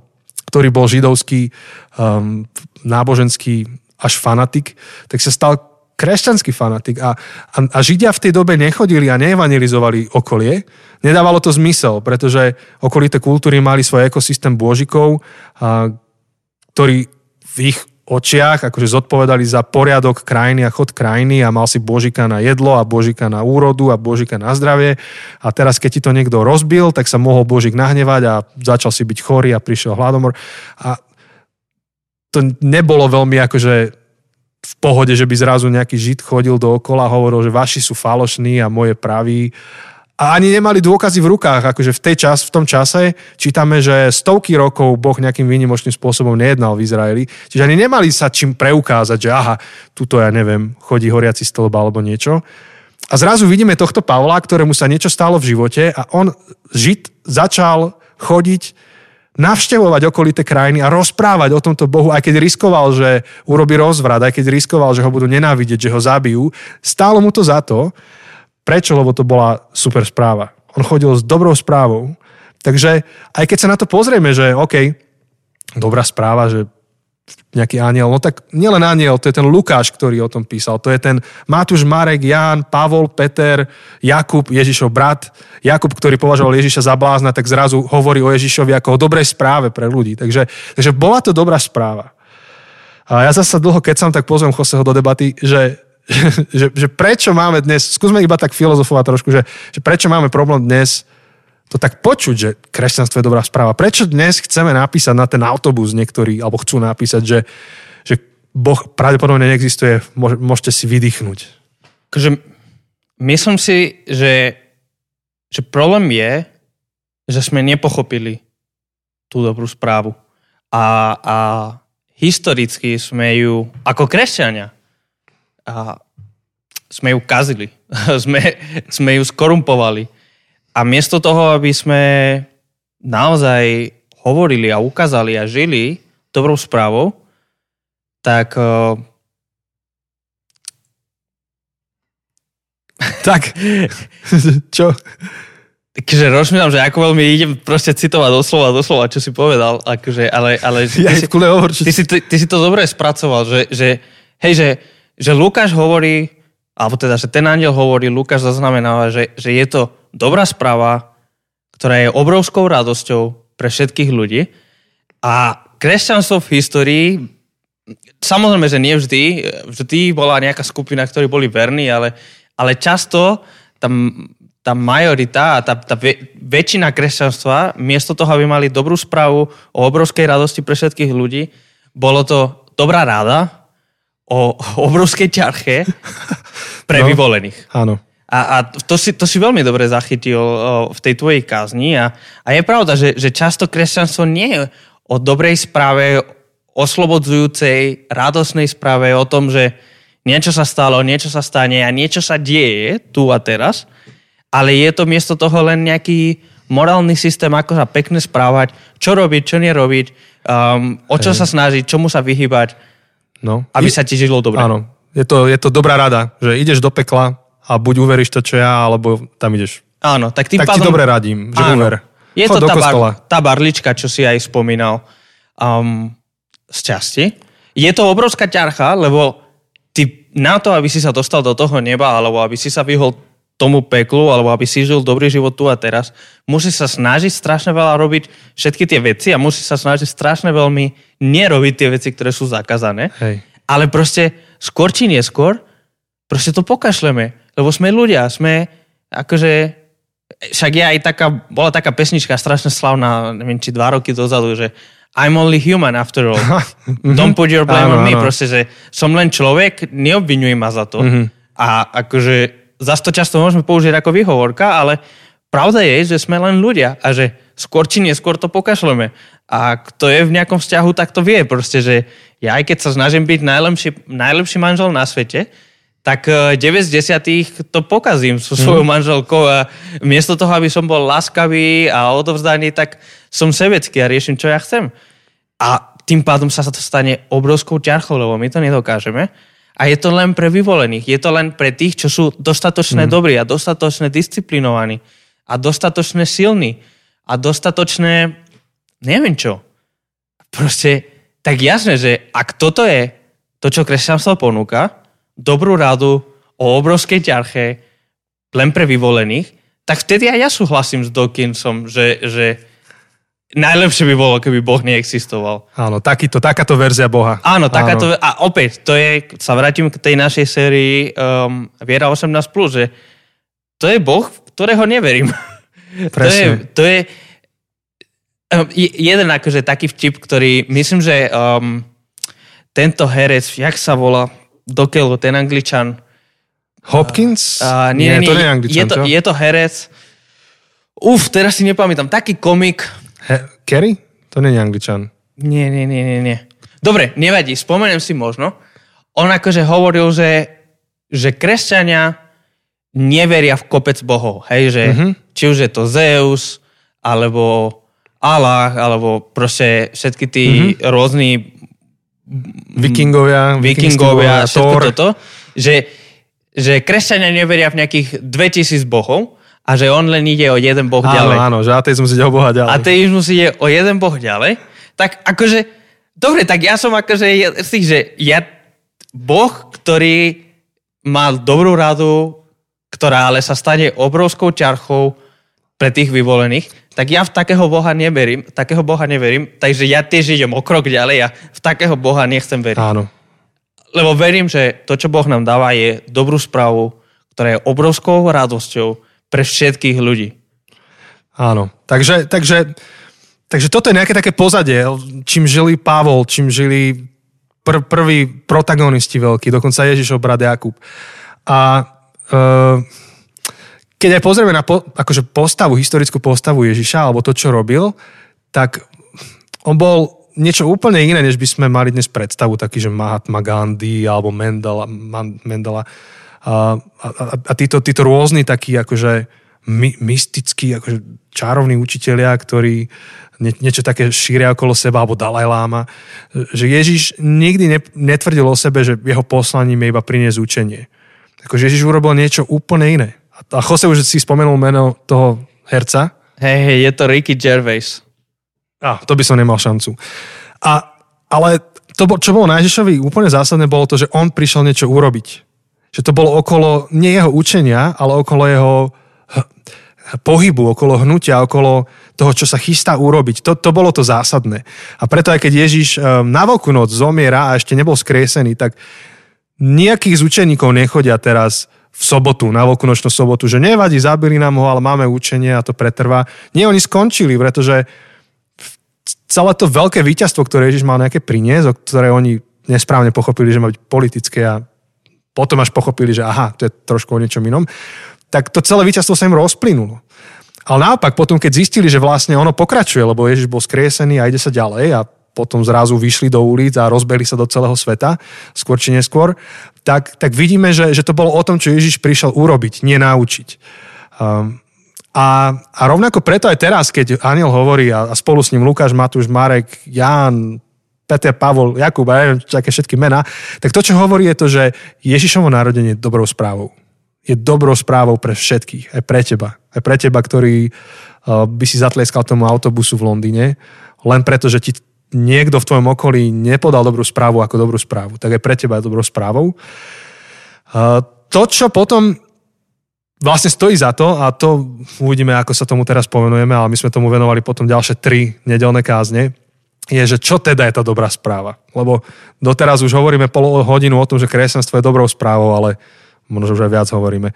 ktorý bol židovský um, náboženský až fanatik, tak sa stal kresťanský fanatik. A, a, a Židia v tej dobe nechodili a neevangelizovali okolie. Nedávalo to zmysel, pretože okolité kultúry mali svoj ekosystém bôžikov, a, ktorí v ich očiach akože zodpovedali za poriadok krajiny a chod krajiny a mal si božika na jedlo a božika na úrodu a božika na zdravie. A teraz keď ti to niekto rozbil, tak sa mohol božik nahnevať a začal si byť chorý a prišiel hladomor. A to nebolo veľmi akože v pohode, že by zrazu nejaký žid chodil dookola a hovoril, že vaši sú falošní a moje praví. A ani nemali dôkazy v rukách, akože v, tej čas, v tom čase čítame, že stovky rokov Boh nejakým výnimočným spôsobom nejednal v Izraeli. Čiže ani nemali sa čím preukázať, že aha, tuto ja neviem, chodí horiaci stĺb alebo niečo. A zrazu vidíme tohto Pavla, ktorému sa niečo stalo v živote a on, žid, začal chodiť navštevovať okolité krajiny a rozprávať o tomto Bohu, aj keď riskoval, že urobí rozvrat, aj keď riskoval, že ho budú nenávidieť, že ho zabijú. Stálo mu to za to. Prečo? Lebo to bola super správa. On chodil s dobrou správou. Takže aj keď sa na to pozrieme, že OK, dobrá správa, že nejaký aniel. No tak nielen aniel, to je ten Lukáš, ktorý o tom písal. To je ten Matúš, Marek, Ján, Pavol, Peter, Jakub, Ježišov brat. Jakub, ktorý považoval Ježiša za blázna, tak zrazu hovorí o Ježišovi ako o dobrej správe pre ľudí. Takže, takže bola to dobrá správa. A ja zase dlho, keď som tak pozvem Joseho do debaty, že, že, že prečo máme dnes, skúsme iba tak filozofovať trošku, že, že prečo máme problém dnes to tak počuť, že kresťanstvo je dobrá správa. Prečo dnes chceme napísať na ten autobus niektorí, alebo chcú napísať, že, že Boh pravdepodobne neexistuje, môžete si vydýchnuť. Akože, myslím si, že, že problém je, že sme nepochopili tú dobrú správu. A, a historicky sme ju, ako kresťania, a sme ju kazili. sme, sme ju skorumpovali a miesto toho, aby sme naozaj hovorili a ukázali a žili dobrou správou, tak... Uh... Tak, čo? Takže rozmýšľam, že ako veľmi idem proste citovať doslova, doslova, čo si povedal, akože, ale, ale ja ty, si, hovor, ty, si, ty, ty si to dobre spracoval, že, že Hej, že, že Lukáš hovorí, alebo teda, že ten aniel hovorí, Lukáš zaznamenáva, že, že je to dobrá správa, ktorá je obrovskou radosťou pre všetkých ľudí. A kresťanstvo v histórii, samozrejme, že nie vždy, vždy bola nejaká skupina, ktorí boli verní, ale, ale často tam tá majorita a tá, tá väčšina kresťanstva, miesto toho, aby mali dobrú správu o obrovskej radosti pre všetkých ľudí, bolo to dobrá ráda o, o obrovskej ťarche pre no, vyvolených. Áno. A, a to, si, to si veľmi dobre zachytil v tej tvojej kázni. A, a je pravda, že, že často kresťanstvo nie je o dobrej správe, oslobodzujúcej, radosnej správe o tom, že niečo sa stalo, niečo sa stane a niečo sa deje tu a teraz, ale je to miesto toho len nejaký morálny systém, ako sa pekne správať, čo robiť, čo nerobiť, um, o čo Hej. sa snažiť, čomu sa vyhybať, no. aby I, sa ti žilo dobre. Áno, je to, je to dobrá rada, že ideš do pekla a buď uveríš to, čo ja, alebo tam ideš. Áno, tak tým tak pádom... ti dobre radím, že áno, uver. Je Chod to tá, bar, tá barlička, čo si aj spomínal um, z časti. Je to obrovská ťarcha, lebo ty na to, aby si sa dostal do toho neba, alebo aby si sa vyhol tomu peklu, alebo aby si žil dobrý život tu a teraz, musí sa snažiť strašne veľa robiť všetky tie veci a musí sa snažiť strašne veľmi nerobiť tie veci, ktoré sú zakázané. Hej. Ale proste skôr či neskôr proste to pokašleme, lebo sme ľudia, sme akože však je aj taká, bola taká pesnička strašne slavná, neviem, či dva roky dozadu, že I'm only human after all. Don't put your blame áno, on me. Áno. Proste, že som len človek, neobvinuj ma za to. Mm-hmm. A akože zase to často môžeme použiť ako výhovorka, ale pravda je, že sme len ľudia a že skôr či neskôr to pokašleme. A kto je v nejakom vzťahu, tak to vie proste, že ja aj keď sa snažím byť najlepší, najlepší manžel na svete, tak 9 z 10 to pokazím so svojou mm. manželkou a miesto toho, aby som bol láskavý a odovzdaný, tak som sebecký a riešim, čo ja chcem. A tým pádom sa to stane obrovskou ťarchou, lebo my to nedokážeme. A je to len pre vyvolených. Je to len pre tých, čo sú dostatočne mm. dobrí a dostatočne disciplinovaní a dostatočne silní a dostatočne neviem čo. Proste tak jasné, že ak toto je to, čo kresťanstvo ponúka, dobrú radu o obrovskej ťarche len pre vyvolených, tak vtedy aj ja súhlasím s Dawkinsom, že, že Najlepšie by bolo, keby Boh neexistoval. Áno, takýto, takáto verzia Boha. Áno, takáto, Áno. a opäť, to je, sa vrátim k tej našej sérii um, Viera 18+, že to je Boh, ktorého neverím. Presne. to je, to je um, jeden akože taký vtip, ktorý myslím, že um, tento herec, jak sa volá, dokeľu, ten angličan. Hopkins? Uh, nie, nie, nie, to nie je angličan, je to, čo? je to herec. Uf, teraz si nepamätám. Taký komik, He- Kerry? To nie je angličan. Nie, nie, nie, nie, nie. Dobre, nevadí, spomeniem si možno. On akože hovoril, že, že kresťania neveria v kopec bohov. Hej, že mm-hmm. či už je to Zeus, alebo Allah, alebo proste všetky tí mm-hmm. rôzni vikingovia, vikingovia, všetko Thor. toto. Že, že kresťania neveria v nejakých 2000 bohov, a že on len ide o jeden boh áno, ďalej. Áno, že ateizmus ide o boha ďalej. Ateizmus ide o jeden boh ďalej. Tak akože, dobre, tak ja som akože z tých, že ja, boh, ktorý má dobrú radu, ktorá ale sa stane obrovskou ťarchou pre tých vyvolených, tak ja v takého boha neverím, takého boha neverím, takže ja tiež idem o krok ďalej a v takého boha nechcem veriť. Áno. Lebo verím, že to, čo Boh nám dáva, je dobrú správu, ktorá je obrovskou radosťou, pre všetkých ľudí. Áno, takže, takže, takže toto je nejaké také pozadie, čím žili Pavol, čím žili pr- prví protagonisti veľkí, dokonca Ježišov brat Jakub. A e, keď aj pozrieme na po, akože postavu, historickú postavu Ježiša, alebo to, čo robil, tak on bol niečo úplne iné, než by sme mali dnes predstavu, taký, že Mahatma Gandhi alebo Mendela, Mendela a, a, a títo, títo rôzni takí akože my, mystickí, akože čarovní učitelia, ktorí nie, niečo také šíria okolo seba, alebo Dalaj Lama, že Ježiš nikdy ne, netvrdil o sebe, že jeho poslaním je iba priniesť učenie. Akože Ježiš urobil niečo úplne iné. A Jose už si spomenul meno toho herca. Hej, hej, je to Ricky Gervais. A, to by som nemal šancu. A, ale to, čo bolo na Ježišovi úplne zásadné, bolo to, že on prišiel niečo urobiť. Že to bolo okolo nie jeho učenia, ale okolo jeho pohybu, okolo hnutia, okolo toho, čo sa chystá urobiť. To, to bolo to zásadné. A preto aj keď Ježiš ehm, na veľkú noc zomiera a ešte nebol skresený, tak nejakých z učeníkov nechodia teraz v sobotu, na veľkonočnú sobotu, že nevadí, zabili nám ho, ale máme učenie a to pretrvá. Nie, oni skončili, pretože celé to veľké víťazstvo, ktoré Ježiš mal nejaké priniesť, o ktoré oni nesprávne pochopili, že má byť politické a potom až pochopili, že aha, to je trošku o niečom inom, tak to celé víťazstvo sa im rozplynulo. Ale naopak, potom keď zistili, že vlastne ono pokračuje, lebo Ježiš bol skriesený a ide sa ďalej a potom zrazu vyšli do ulic a rozbehli sa do celého sveta, skôr či neskôr, tak, tak vidíme, že, že to bolo o tom, čo Ježiš prišiel urobiť, nie naučiť. Um, a, a rovnako preto aj teraz, keď aniel hovorí a, a spolu s ním Lukáš, Matúš, Marek, Ján, Peter, Pavol, Jakub a neviem, aké všetky mená, tak to, čo hovorí, je to, že Ježišovo narodenie je dobrou správou. Je dobrou správou pre všetkých, aj pre teba. Aj pre teba, ktorý uh, by si zatlieskal tomu autobusu v Londýne, len preto, že ti niekto v tvojom okolí nepodal dobrú správu ako dobrú správu, tak aj pre teba je dobrou správou. To, čo potom vlastne stojí za to, a to uvidíme, ako sa tomu teraz povenujeme, ale my sme tomu venovali potom ďalšie tri nedelné kázne, je, že čo teda je tá dobrá správa. Lebo doteraz už hovoríme pol hodinu o tom, že kresťanstvo je dobrou správou, ale možno už aj viac hovoríme.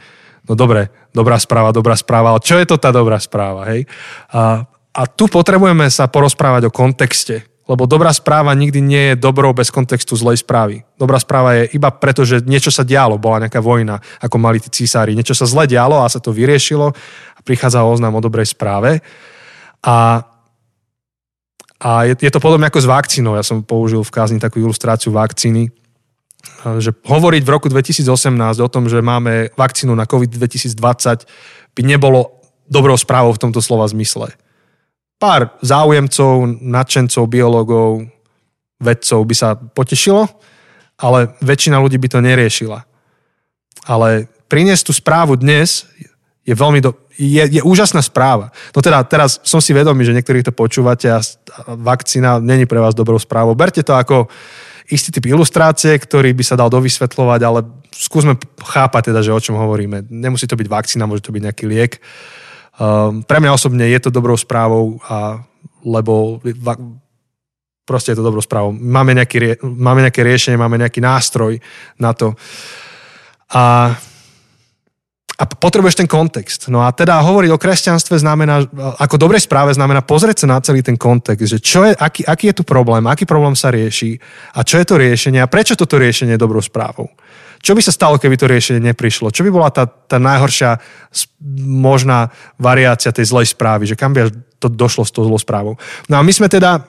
No dobre, dobrá správa, dobrá správa, ale čo je to tá dobrá správa, hej? A, a tu potrebujeme sa porozprávať o kontexte, lebo dobrá správa nikdy nie je dobrou bez kontextu zlej správy. Dobrá správa je iba preto, že niečo sa dialo, bola nejaká vojna, ako mali tí císári. Niečo sa zle dialo a sa to vyriešilo a prichádza oznám o dobrej správe. A, a je, je to podobne ako s vakcínou. Ja som použil v kázni takú ilustráciu vakcíny, že hovoriť v roku 2018 o tom, že máme vakcínu na COVID 2020 by nebolo dobrou správou v tomto slova zmysle pár záujemcov, nadšencov, biológov, vedcov by sa potešilo, ale väčšina ľudí by to neriešila. Ale priniesť tú správu dnes je veľmi do, je, je úžasná správa. No teda teraz som si vedomý, že niektorí to počúvate a vakcína není pre vás dobrou správou. Berte to ako istý typ ilustrácie, ktorý by sa dal dovysvetľovať, ale skúsme chápať teda, že o čom hovoríme. Nemusí to byť vakcína, môže to byť nejaký liek. Uh, pre mňa osobne je to dobrou správou, a, lebo proste je to dobrou správou. Máme, nejaký, máme nejaké riešenie, máme nejaký nástroj na to. A, a potrebuješ ten kontext. No a teda hovoriť o kresťanstve znamená, ako dobrej správe znamená pozrieť sa na celý ten kontext, že čo je, aký, aký je tu problém, aký problém sa rieši a čo je to riešenie a prečo toto riešenie je dobrou správou. Čo by sa stalo, keby to riešenie neprišlo? Čo by bola tá, tá najhoršia možná variácia tej zlej správy? Že kam by to došlo s tou zlou správou? No a my sme teda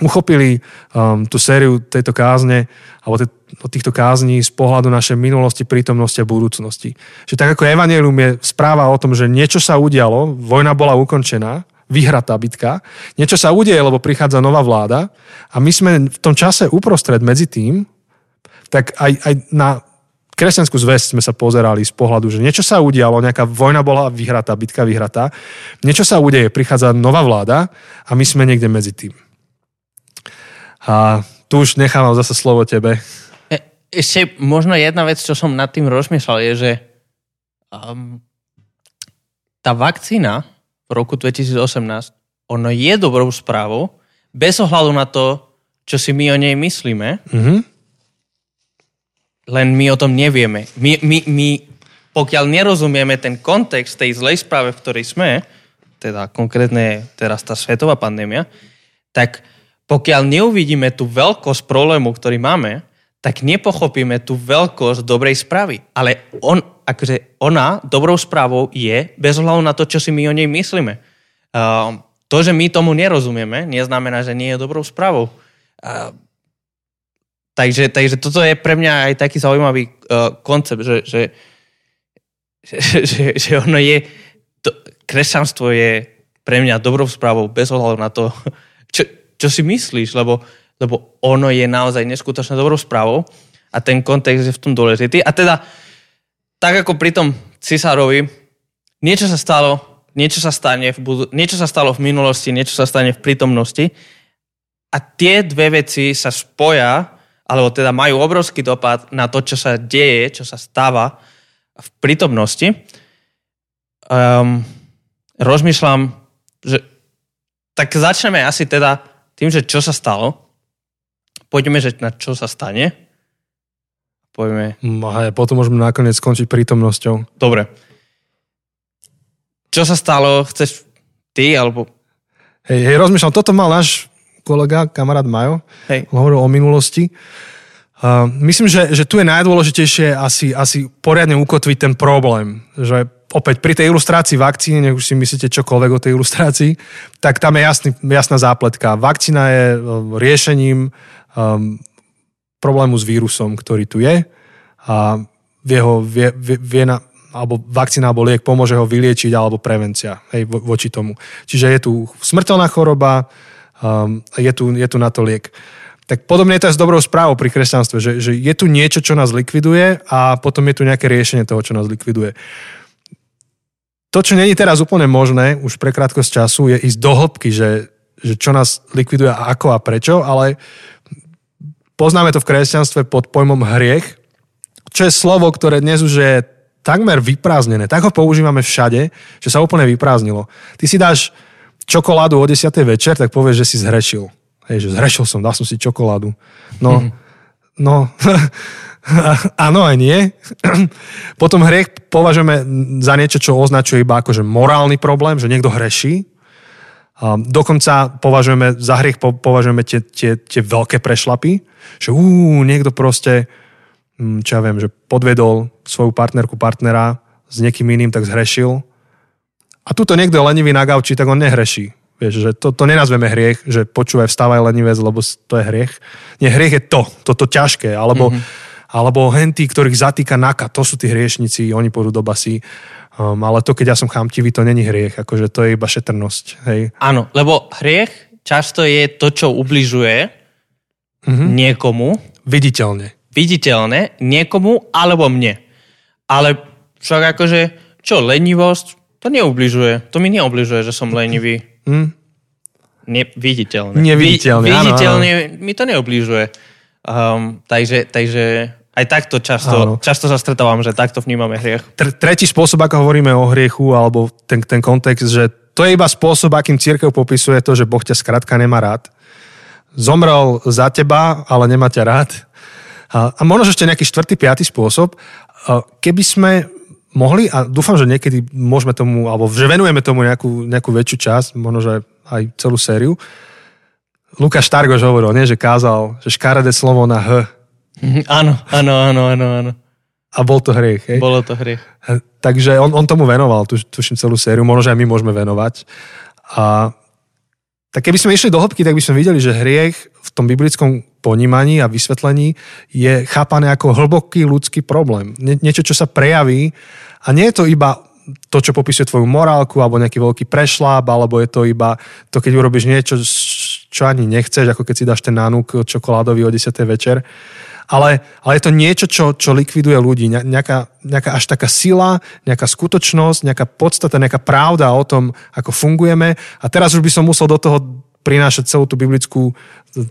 uchopili um, tú sériu tejto kázne alebo te, od týchto kázní z pohľadu našej minulosti, prítomnosti a budúcnosti. Že tak ako Evangelium je správa o tom, že niečo sa udialo, vojna bola ukončená, vyhratá bitka, niečo sa udeje, lebo prichádza nová vláda a my sme v tom čase uprostred medzi tým, tak aj, aj na kresťanskú zväzť sme sa pozerali z pohľadu, že niečo sa udialo, nejaká vojna bola vyhratá, bitka vyhratá, niečo sa udeje, prichádza nová vláda a my sme niekde medzi tým. A tu už nechávam zase slovo tebe. E, ešte možno jedna vec, čo som nad tým rozmýšľal, je, že um, tá vakcína v roku 2018, ono je dobrou správou, bez ohľadu na to, čo si my o nej myslíme. Mm-hmm len my o tom nevieme. My, my, my pokiaľ nerozumieme ten kontext tej zlej správe, v ktorej sme, teda konkrétne teraz tá svetová pandémia, tak pokiaľ neuvidíme tú veľkosť problému, ktorý máme, tak nepochopíme tú veľkosť dobrej správy. Ale on, akože ona dobrou správou je bez ohľadu na to, čo si my o nej myslíme. Uh, to, že my tomu nerozumieme, neznamená, že nie je dobrou správou. Uh, Takže, takže toto je pre mňa aj taký zaujímavý uh, koncept, že, že, že, že, ono je, to, kresťanstvo je pre mňa dobrou správou bez ohľadu na to, čo, čo si myslíš, lebo, lebo ono je naozaj neskutočne dobrou správou a ten kontext je v tom dôležitý. A teda, tak ako pri tom cisárovi, niečo sa stalo, niečo sa stane v niečo sa stalo v minulosti, niečo sa stane v prítomnosti a tie dve veci sa spoja, alebo teda majú obrovský dopad na to, čo sa deje, čo sa stáva v prítomnosti. Um, rozmýšľam, že tak začneme asi teda tým, že čo sa stalo. Poďme, že na čo sa stane. Poďme. No, hej, potom môžeme nakoniec skončiť prítomnosťou. Dobre. Čo sa stalo? Chceš ty, alebo... Hej, hej, rozmýšľam, toto mal náš kolega, kamarát Majo, Hej. hovoril o minulosti. Uh, myslím, že, že tu je najdôležitejšie asi, asi poriadne ukotviť ten problém, že opäť pri tej ilustrácii vakcíny, nech už si myslíte čokoľvek o tej ilustrácii, tak tam je jasný, jasná zápletka. Vakcína je uh, riešením um, problému s vírusom, ktorý tu je a vie ho, vie, vie, vie na, alebo vakcína alebo liek pomôže ho vyliečiť alebo prevencia hej, vo, voči tomu. Čiže je tu smrteľná choroba, um, je, tu, je tu na to liek. Tak podobne je to aj s dobrou správou pri kresťanstve, že, že je tu niečo, čo nás likviduje a potom je tu nejaké riešenie toho, čo nás likviduje. To, čo není teraz úplne možné, už pre krátkosť času, je ísť do hĺbky, že, že čo nás likviduje a ako a prečo, ale poznáme to v kresťanstve pod pojmom hriech, čo je slovo, ktoré dnes už je takmer vyprázdnené. Tak ho používame všade, že sa úplne vyprázdnilo. Ty si dáš čokoládu o 10. večer, tak povieš, že si zhrešil. Hej, že zhrešil som, dal som si čokoládu. No, mm. no, áno aj nie. Potom hriech považujeme za niečo, čo označuje iba akože morálny problém, že niekto hreší. A dokonca považujeme, za hriech považujeme tie, tie, tie veľké prešlapy, že ú, niekto proste, hm, čo ja viem, že podvedol svoju partnerku, partnera s niekým iným, tak zhrešil. A tuto niekto je lenivý na gauči, tak on nehreší. Vieš, že to, to nenazveme hriech, že počúvaj, vstávaj lenivec, lebo to je hriech. Nie, hriech je to, toto to ťažké, alebo, mm-hmm. alebo hentí, ktorých zatýka naka, to sú tí hriešnici, oni pôjdu do basy. Um, ale to, keď ja som chamtivý, to není hriech, akože to je iba šetrnosť. Hej. Áno, lebo hriech často je to, čo ubližuje mm-hmm. niekomu. Viditeľne. Viditeľne niekomu alebo mne. Ale však akože, čo, lenivosť, to neubližuje. To mi neubližuje, že som lenivý. Hmm. Ne, viditeľne. Neviditeľne, Vi, Viditeľne áno, áno. mi to neubližuje. Um, takže, takže aj takto často, často sa stretávam, že takto vnímame hriech. Tr- tretí spôsob, ako hovoríme o hriechu, alebo ten, ten kontext, že to je iba spôsob, akým církev popisuje to, že Boh ťa skrátka nemá rád. Zomrel za teba, ale nemá ťa rád. A, a možno ešte nejaký štvrtý, piatý spôsob. Keby sme mohli a dúfam, že niekedy môžeme tomu, alebo že venujeme tomu nejakú, nejakú väčšiu časť, možno, že aj celú sériu. Lukáš Targoš hovoril, nie, že kázal, že škaredé slovo na H. Mhm, áno, áno, áno, áno, áno. A bol to hriech, hej? Bolo to hriech. Takže on, on tomu venoval, tu, tuším celú sériu, možno, že aj my môžeme venovať. A tak keby sme išli do hĺbky, tak by sme videli, že hriech v tom biblickom ponímaní a vysvetlení je chápané ako hlboký ľudský problém. Nie, niečo, čo sa prejaví a nie je to iba to, čo popisuje tvoju morálku alebo nejaký veľký prešláp, alebo je to iba to, keď urobíš niečo, čo ani nechceš, ako keď si dáš ten nánuk čokoládový o 10. večer. Ale, ale je to niečo, čo, čo likviduje ľudí. Nejaká, nejaká až taká sila, nejaká skutočnosť, nejaká podstata, nejaká pravda o tom, ako fungujeme. A teraz už by som musel do toho prinášať celú tú biblickú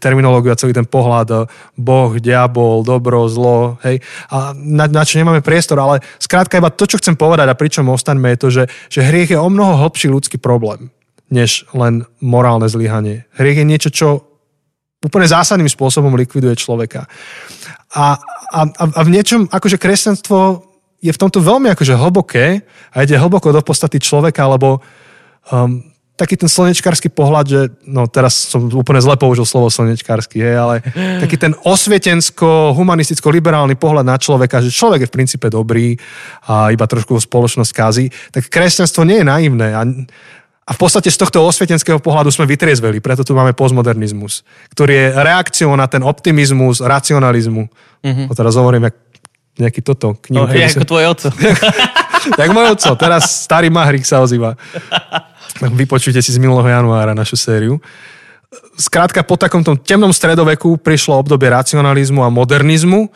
terminológiu a celý ten pohľad Boh, diabol, dobro, zlo, hej, a na, na čo nemáme priestor, ale skrátka iba to, čo chcem povedať a pričom ostaňme je to, že, že hriech je o mnoho hlbší ľudský problém, než len morálne zlyhanie. Hriech je niečo, čo úplne zásadným spôsobom likviduje človeka. A, a, a v niečom, akože kresťanstvo je v tomto veľmi akože hlboké a ide hlboko do podstaty človeka, lebo um, taký ten slnečkársky pohľad, že no teraz som úplne zle použil slovo slnečkársky, hej, ale taký ten osvietensko-humanisticko-liberálny pohľad na človeka, že človek je v princípe dobrý a iba trošku spoločnosť kazí, tak kresťanstvo nie je naivné a, a v podstate z tohto osvietenského pohľadu sme vytriezveli, preto tu máme postmodernizmus, ktorý je reakciou na ten optimizmus, racionalizmu. Mm-hmm. Teraz hovorím, jak nejaký toto knihu. No, ako tvoj oco. jak môj oco, teraz starý Mahrik sa ozýva. Vypočujte si z minulého januára našu sériu. Skrátka, po takom tom temnom stredoveku prišlo obdobie racionalizmu a modernizmu, e,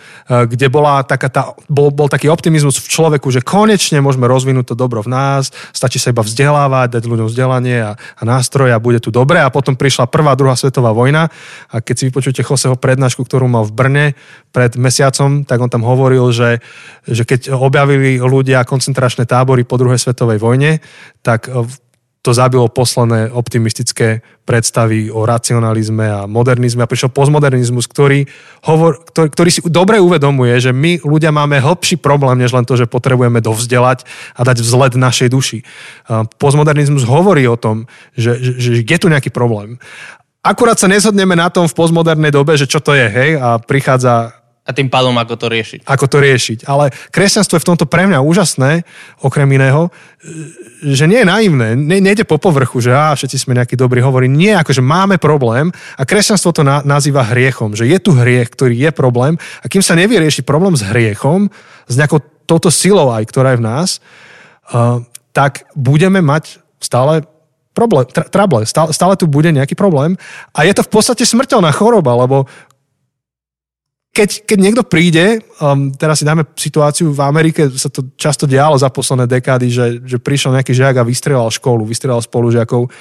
kde bola taká tá, bol, bol taký optimizmus v človeku, že konečne môžeme rozvinúť to dobro v nás, stačí sa iba vzdelávať, dať ľuďom vzdelanie a, a nástroj a bude tu dobre. A potom prišla prvá, druhá svetová vojna a keď si vypočujete Joseho prednášku, ktorú mal v Brne pred mesiacom, tak on tam hovoril, že, že keď objavili ľudia koncentračné tábory po druhej svetovej vojne, tak to zabilo posledné optimistické predstavy o racionalizme a modernizme a prišiel postmodernizmus, ktorý, hovor, ktorý, ktorý si dobre uvedomuje, že my ľudia máme hlbší problém, než len to, že potrebujeme dovzdelať a dať vzhled našej duši. Postmodernizmus hovorí o tom, že, že, že je tu nejaký problém. Akurát sa nezhodneme na tom v postmodernej dobe, že čo to je, hej, a prichádza a tým pádom, ako to riešiť. Ako to riešiť. Ale kresťanstvo je v tomto pre mňa úžasné, okrem iného, že nie je naivné, ne, nejde po povrchu, že á, všetci sme nejakí dobrí, hovorí, nie, akože máme problém. A kresťanstvo to na, nazýva hriechom, že je tu hriech, ktorý je problém. A kým sa nevyrieši problém s hriechom, s nejakou touto silou aj, ktorá je v nás, uh, tak budeme mať stále problém, tra, trable, stále, stále tu bude nejaký problém. A je to v podstate smrteľná choroba, lebo keď, keď niekto príde, um, teraz si dáme situáciu, v Amerike sa to často dialo za posledné dekády, že, že prišiel nejaký žiak a vystrelal školu, vystrelal spolužiakov.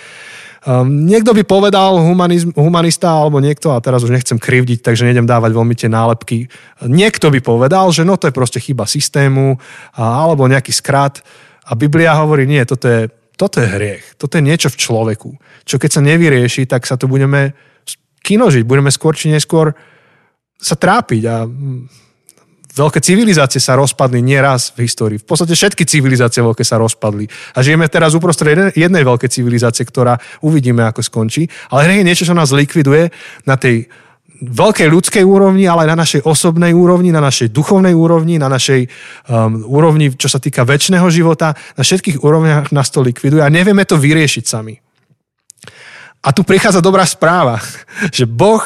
Um, niekto by povedal, humanizm, humanista alebo niekto, a teraz už nechcem krivdiť, takže nejdem dávať veľmi tie nálepky, niekto by povedal, že no to je proste chyba systému a, alebo nejaký skrat. A Biblia hovorí, nie, toto je, toto je hriech, toto je niečo v človeku, čo keď sa nevyrieši, tak sa tu budeme kinožiť, budeme skôr či neskôr sa trápiť a veľké civilizácie sa rozpadli nieraz v histórii. V podstate všetky civilizácie veľké sa rozpadli. A žijeme teraz uprostred jednej veľkej civilizácie, ktorá uvidíme, ako skončí. Ale hry je niečo, čo nás likviduje na tej veľkej ľudskej úrovni, ale aj na našej osobnej úrovni, na našej duchovnej úrovni, na našej um, úrovni, čo sa týka väčšného života. Na všetkých úrovniach nás to likviduje a nevieme to vyriešiť sami. A tu prichádza dobrá správa, že Boh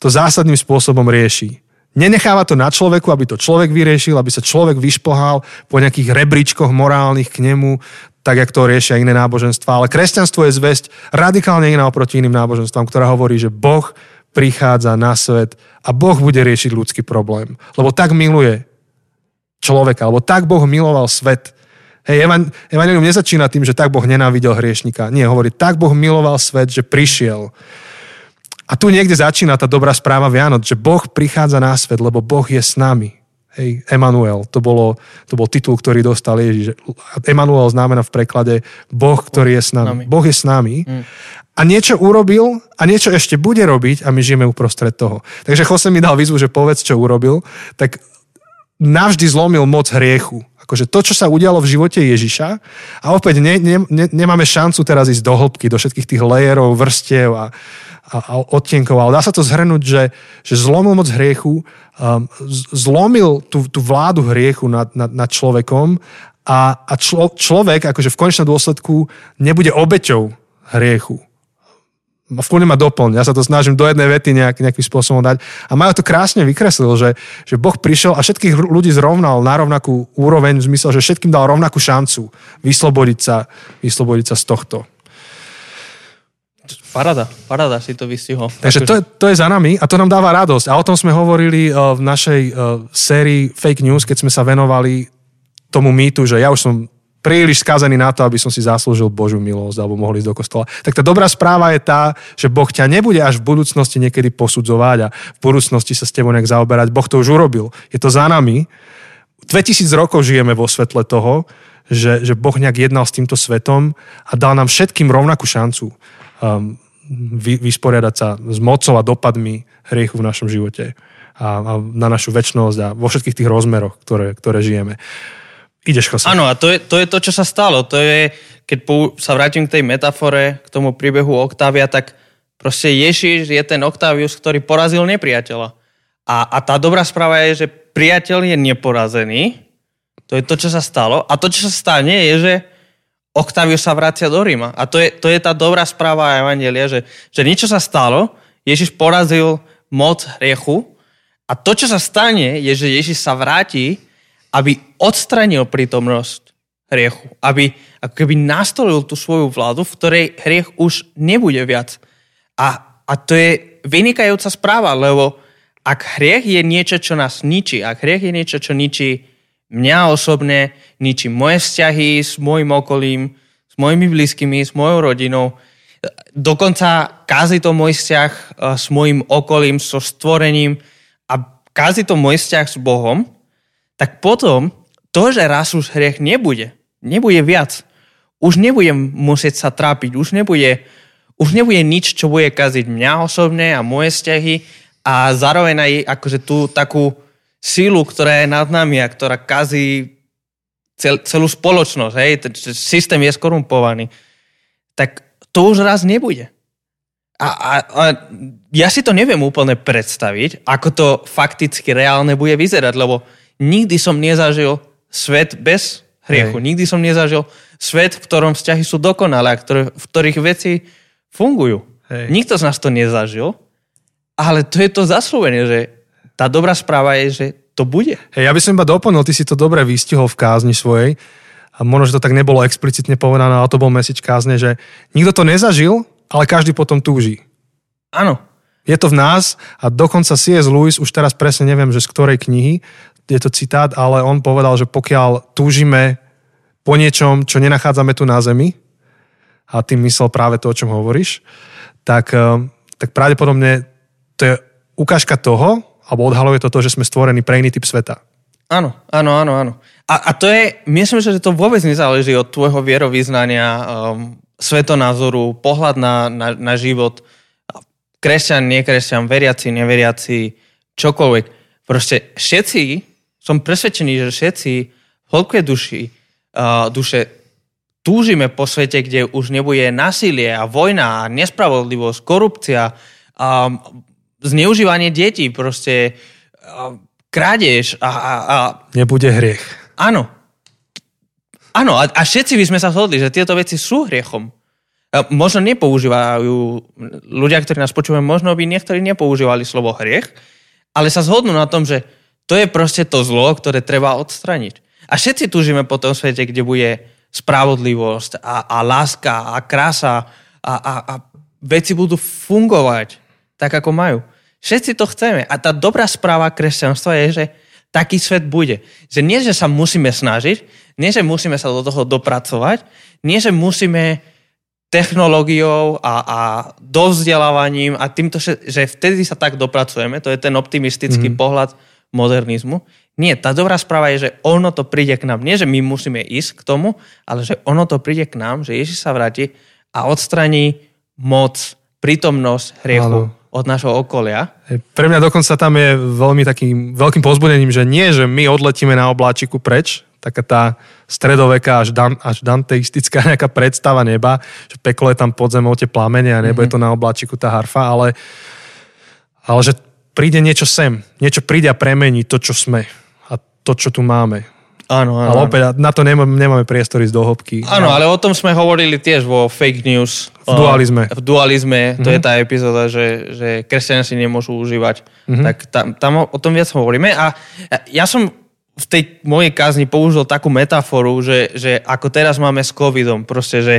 to zásadným spôsobom rieši. Nenecháva to na človeku, aby to človek vyriešil, aby sa človek vyšplhal po nejakých rebríčkoch morálnych k nemu, tak jak to riešia iné náboženstva. Ale kresťanstvo je zväzť radikálne iná oproti iným náboženstvám, ktorá hovorí, že Boh prichádza na svet a Boh bude riešiť ľudský problém. Lebo tak miluje človeka, alebo tak Boh miloval svet. Hej, Evangelium nezačína tým, že tak Boh nenávidel hriešnika. Nie, hovorí, tak Boh miloval svet, že prišiel a tu niekde začína tá dobrá správa Vianoc, že Boh prichádza na svet, lebo Boh je s nami. Hej, Emanuel, to, bolo, to bol titul, ktorý dostal Ježiš. Emanuel znamená v preklade Boh, ktorý je s nami. Boh je s nami. Mm. A niečo urobil a niečo ešte bude robiť a my žijeme uprostred toho. Takže Jose mi dal výzvu, že povedz, čo urobil. Tak navždy zlomil moc hriechu. Akože to, čo sa udialo v živote Ježiša a opäť ne, ne, ne, nemáme šancu teraz ísť do hĺbky, do všetkých tých lejerov, vrstiev a, a, a odtienkov, ale dá sa to zhrnúť, že, že zlomil moc hriechu, um, zlomil tú, tú vládu hriechu nad, nad, nad človekom a, a člo, človek akože v konečnom dôsledku nebude obeťou hriechu. V ma doplň, ja sa to snažím do jednej vety nejak, nejakým spôsobom dať. A Majo to krásne vykreslil, že, že Boh prišiel a všetkých ľudí zrovnal na rovnakú úroveň v zmysle, že všetkým dal rovnakú šancu vyslobodiť sa, vyslobodiť sa z tohto. Parada, parada si to vystihol. Takže to je, to je za nami a to nám dáva radosť. A o tom sme hovorili uh, v našej uh, sérii Fake News, keď sme sa venovali tomu mýtu, že ja už som príliš skazený na to, aby som si zaslúžil Božiu milosť alebo mohol ísť do kostola. Tak tá dobrá správa je tá, že Boh ťa nebude až v budúcnosti niekedy posudzovať a v budúcnosti sa s tebou nejak zaoberať. Boh to už urobil. Je to za nami. 2000 rokov žijeme vo svetle toho, že, že Boh nejak jednal s týmto svetom a dal nám všetkým rovnakú šancu um, vy, vysporiadať sa s mocou a dopadmi hriechu v našom živote a, a na našu väčšnosť a vo všetkých tých rozmeroch, ktoré, ktoré žijeme. Ideš, Jose. Áno, a to je, to je to, čo sa stalo. To je, keď sa vrátim k tej metafore, k tomu príbehu Oktávia, tak proste Ježiš je ten Oktávius, ktorý porazil nepriateľa. A, a tá dobrá správa je, že priateľ je neporazený. To je to, čo sa stalo. A to, čo sa stane, je, že Octavius sa vracia do Ríma. A to je, to je tá dobrá správa Evangelia, že, že niečo sa stalo, Ježiš porazil moc hriechu a to, čo sa stane, je, že Ježiš sa vráti, aby odstranil prítomnosť hriechu. Aby ako keby nastolil tú svoju vládu, v ktorej hriech už nebude viac. A a to je vynikajúca správa, lebo ak hriech je niečo, čo nás ničí, ak hriech je niečo, čo ničí mňa osobne, ničí moje vzťahy s môjim okolím, s mojimi blízkymi, s mojou rodinou, dokonca kazí to môj vzťah eh, s mojim okolím, so stvorením a kazí to môj vzťah s Bohom, tak potom to, že raz už hriech nebude, nebude viac, už nebudem musieť sa trápiť, už nebude, už nebude nič, čo bude kaziť mňa osobne a moje vzťahy a zároveň aj akože tú takú sílu, ktorá je nad nami a ktorá kazí cel, celú spoločnosť, hej, systém je skorumpovaný, tak to už raz nebude. A, a, a ja si to neviem úplne predstaviť, ako to fakticky reálne bude vyzerať, lebo nikdy som nezažil svet bez hriechu. Hej. Nikdy som nezažil svet, v ktorom vzťahy sú dokonalé a ktoré, v ktorých veci fungujú. Hej. Nikto z nás to nezažil, ale to je to zaslúbenie, že tá dobrá správa je, že to bude. Hej, ja by som iba doplnil, ty si to dobre vystihol v kázni svojej, a možno, že to tak nebolo explicitne povedané, ale to bol message kázne, že nikto to nezažil, ale každý potom túži. Áno. Je to v nás a dokonca C.S. Lewis, už teraz presne neviem, že z ktorej knihy, je to citát, ale on povedal, že pokiaľ túžime po niečom, čo nenachádzame tu na Zemi, a tým myslel práve to, o čom hovoríš, tak, eh, tak pravdepodobne to je ukážka toho, alebo odhaluje to to, že sme stvorení pre iný typ sveta. Áno, áno, áno, áno. A, a to je, myslím, že to vôbec nezáleží od tvojho vierovýznania, um, svetonázoru, pohľad na, na, na život, kresťan, nekresťan, veriaci, neveriaci, čokoľvek. Proste všetci, som presvedčený, že všetci v hĺbke duši, uh, duše túžime po svete, kde už nebude násilie a vojna a nespravodlivosť, korupcia, um, zneužívanie detí, proste um, krádež a, a, a... Nebude hriech. Áno. Áno, a, a všetci by sme sa zhodli, že tieto veci sú hriechom. A možno nepoužívajú, ľudia, ktorí nás počúvajú, možno by niektorí nepoužívali slovo hriech, ale sa zhodnú na tom, že to je proste to zlo, ktoré treba odstraniť. A všetci túžime po tom svete, kde bude spravodlivosť a, a láska a krása a, a, a veci budú fungovať tak, ako majú. Všetci to chceme. A tá dobrá správa kresťanstva je, že taký svet bude. Že nie, že sa musíme snažiť, nie, že musíme sa do toho dopracovať, nie, že musíme technológiou a, a dovzdelávaním a týmto, že vtedy sa tak dopracujeme, to je ten optimistický mm. pohľad modernizmu. Nie, tá dobrá správa je, že ono to príde k nám. Nie, že my musíme ísť k tomu, ale že ono to príde k nám, že Ježiš sa vráti a odstraní moc, prítomnosť hriechu. Áno od našho okolia. Pre mňa dokonca tam je veľmi takým veľkým pozbudením, že nie, že my odletíme na obláčiku preč, taká tá stredoveká až, dan, až danteistická nejaká predstava neba, že peklo je tam pod zemou tie plamene a nebo mm-hmm. je to na obláčiku tá harfa, ale, ale že príde niečo sem, niečo príde a premení to, čo sme a to, čo tu máme. Áno, áno. Ale opäť na to nemáme, nemáme priestor ísť do hĺbky. Áno, ale o tom sme hovorili tiež vo fake news. V dualizme. V dualizme, to mm-hmm. je tá epizóda, že, že kresťania si nemôžu užívať. Mm-hmm. Tak tam, tam o, tom viac hovoríme. A ja som v tej mojej kázni použil takú metaforu, že, že ako teraz máme s covidom, proste, že,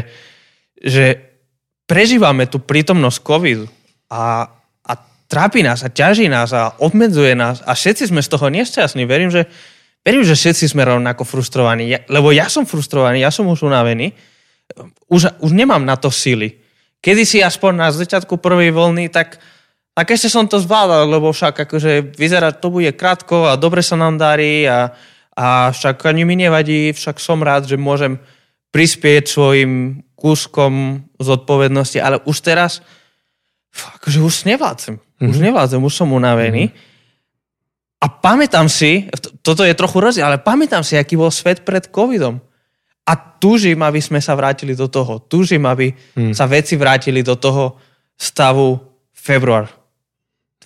že prežívame tú prítomnosť covidu a trápi nás a ťaží nás a obmedzuje nás a všetci sme z toho nešťastní. Verím, že Verím, že všetci sme rovnako frustrovaní, ja, lebo ja som frustrovaný, ja som už unavený, už, už nemám na to sily. Kedy si aspoň na začiatku prvej voľny, tak, tak ešte som to zvládal, lebo však akože vyzerá, to bude krátko a dobre sa nám darí a, a však ani mi nevadí, však som rád, že môžem prispieť svojim kúskom zodpovednosti, ale už teraz akože už nevládzem. Mm-hmm. Už mhm. nevládzem, už som unavený. Mm-hmm. A pamätám si, toto je trochu rozdiel, ale pamätám si, aký bol svet pred covidom. A túžim, aby sme sa vrátili do toho. Túžim, aby hmm. sa veci vrátili do toho stavu február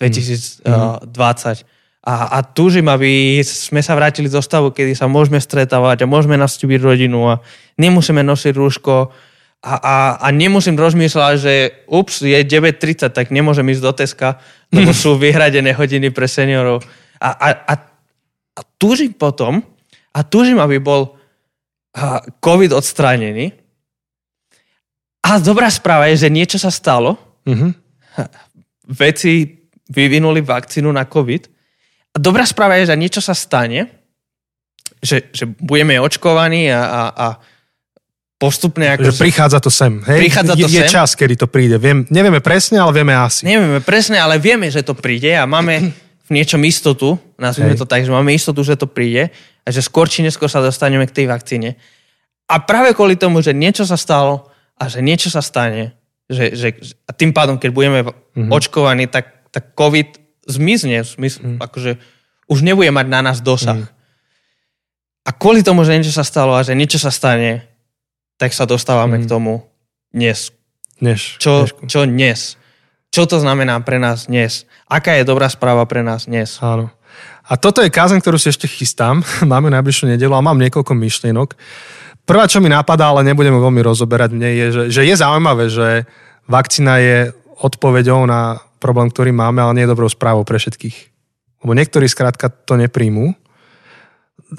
2020. Hmm. A, a túžim, aby sme sa vrátili do stavu, kedy sa môžeme stretávať a môžeme nastúpiť rodinu a nemusíme nosiť rúško a, a, a nemusím rozmýšľať, že ups, je 9.30, tak nemôžem ísť do Teska, lebo sú vyhradené hodiny pre seniorov a, a, a, a túžim potom, a túžim, aby bol COVID odstránený. A dobrá správa je, že niečo sa stalo. Mm-hmm. veci vyvinuli vakcínu na COVID. A dobrá správa je, že niečo sa stane, že, že budeme očkovaní a, a, a postupne... Ako že prichádza to sem. Hej? Prichádza to je, sem. je čas, kedy to príde. Viem, nevieme presne, ale vieme asi. Nevieme presne, ale vieme, že to príde a máme v niečom istotu, nazvime Hej. to tak, že máme istotu, že to príde a že skôr či neskôr sa dostaneme k tej vakcíne. A práve kvôli tomu, že niečo sa stalo a že niečo sa stane, že, že, a tým pádom, keď budeme mm-hmm. očkovaní, tak, tak COVID zmizne, smysl, mm. akože už nebude mať na nás dosah. Mm. A kvôli tomu, že niečo sa stalo a že niečo sa stane, tak sa dostávame mm. k tomu dnes. Dnes. Čo, dnešku. čo dnes? Čo to znamená pre nás dnes? Aká je dobrá správa pre nás dnes? Áno. A toto je kázeň, ktorú si ešte chystám. Máme najbližšiu nedelu a mám niekoľko myšlienok. Prvá, čo mi napadá, ale nebudeme veľmi rozoberať mne, je, že, že je zaujímavé, že vakcína je odpoveďou na problém, ktorý máme, ale nie je dobrou správou pre všetkých. Lebo niektorí skrátka to nepríjmú.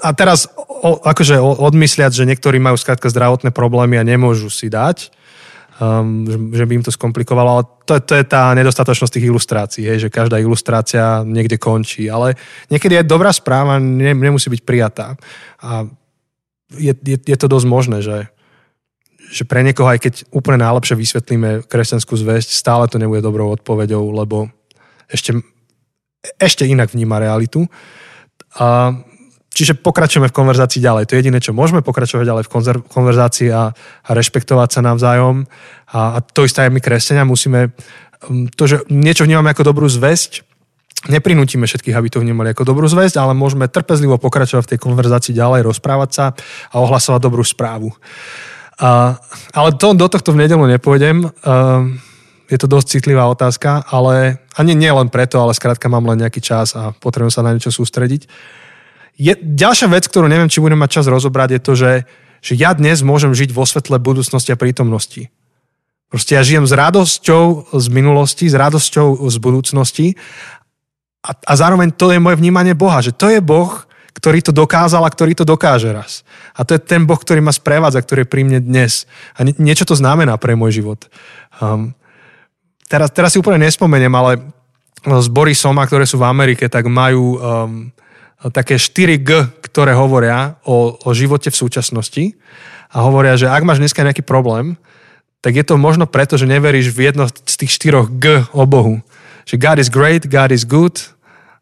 A teraz o, akože odmysliať, že niektorí majú skrátka zdravotné problémy a nemôžu si dať, um, že, by im to skomplikovalo, ale to, to je tá nedostatočnosť tých ilustrácií, hej, že každá ilustrácia niekde končí, ale niekedy je dobrá správa, ne, nemusí byť prijatá. A je, je, je to dosť možné, že, že pre niekoho, aj keď úplne najlepšie vysvetlíme kresťanskú zväzť, stále to nebude dobrou odpoveďou, lebo ešte, ešte inak vníma realitu. A, čiže pokračujeme v konverzácii ďalej. To je jediné, čo môžeme pokračovať ďalej v konzer- konverzácii a, a rešpektovať sa navzájom. A, a to isté aj my, kresťania, musíme to, že niečo vnímame ako dobrú zväzť, neprinútime všetkých, aby to vnímali ako dobrú zväzť, ale môžeme trpezlivo pokračovať v tej konverzácii ďalej, rozprávať sa a ohlasovať dobrú správu. Uh, ale to, do tohto v nedelu nepôjdem. Uh, je to dosť citlivá otázka, ale ani nie len preto, ale skrátka mám len nejaký čas a potrebujem sa na niečo sústrediť. Je, ďalšia vec, ktorú neviem, či budem mať čas rozobrať, je to, že, že ja dnes môžem žiť vo svetle budúcnosti a prítomnosti. Proste ja žijem s radosťou z minulosti, s radosťou z budúcnosti a, a zároveň to je moje vnímanie Boha, že to je Boh, ktorý to dokázal a ktorý to dokáže raz. A to je ten Boh, ktorý ma sprevádza, ktorý je pri mne dnes. A nie, niečo to znamená pre môj život. Um, teraz, teraz si úplne nespomeniem, ale zbory Soma, ktoré sú v Amerike, tak majú um, také 4G, ktoré hovoria o, o živote v súčasnosti. A hovoria, že ak máš dneska nejaký problém, tak je to možno preto, že neveríš v jedno z tých štyroch G o Bohu. Že God is great, God is good,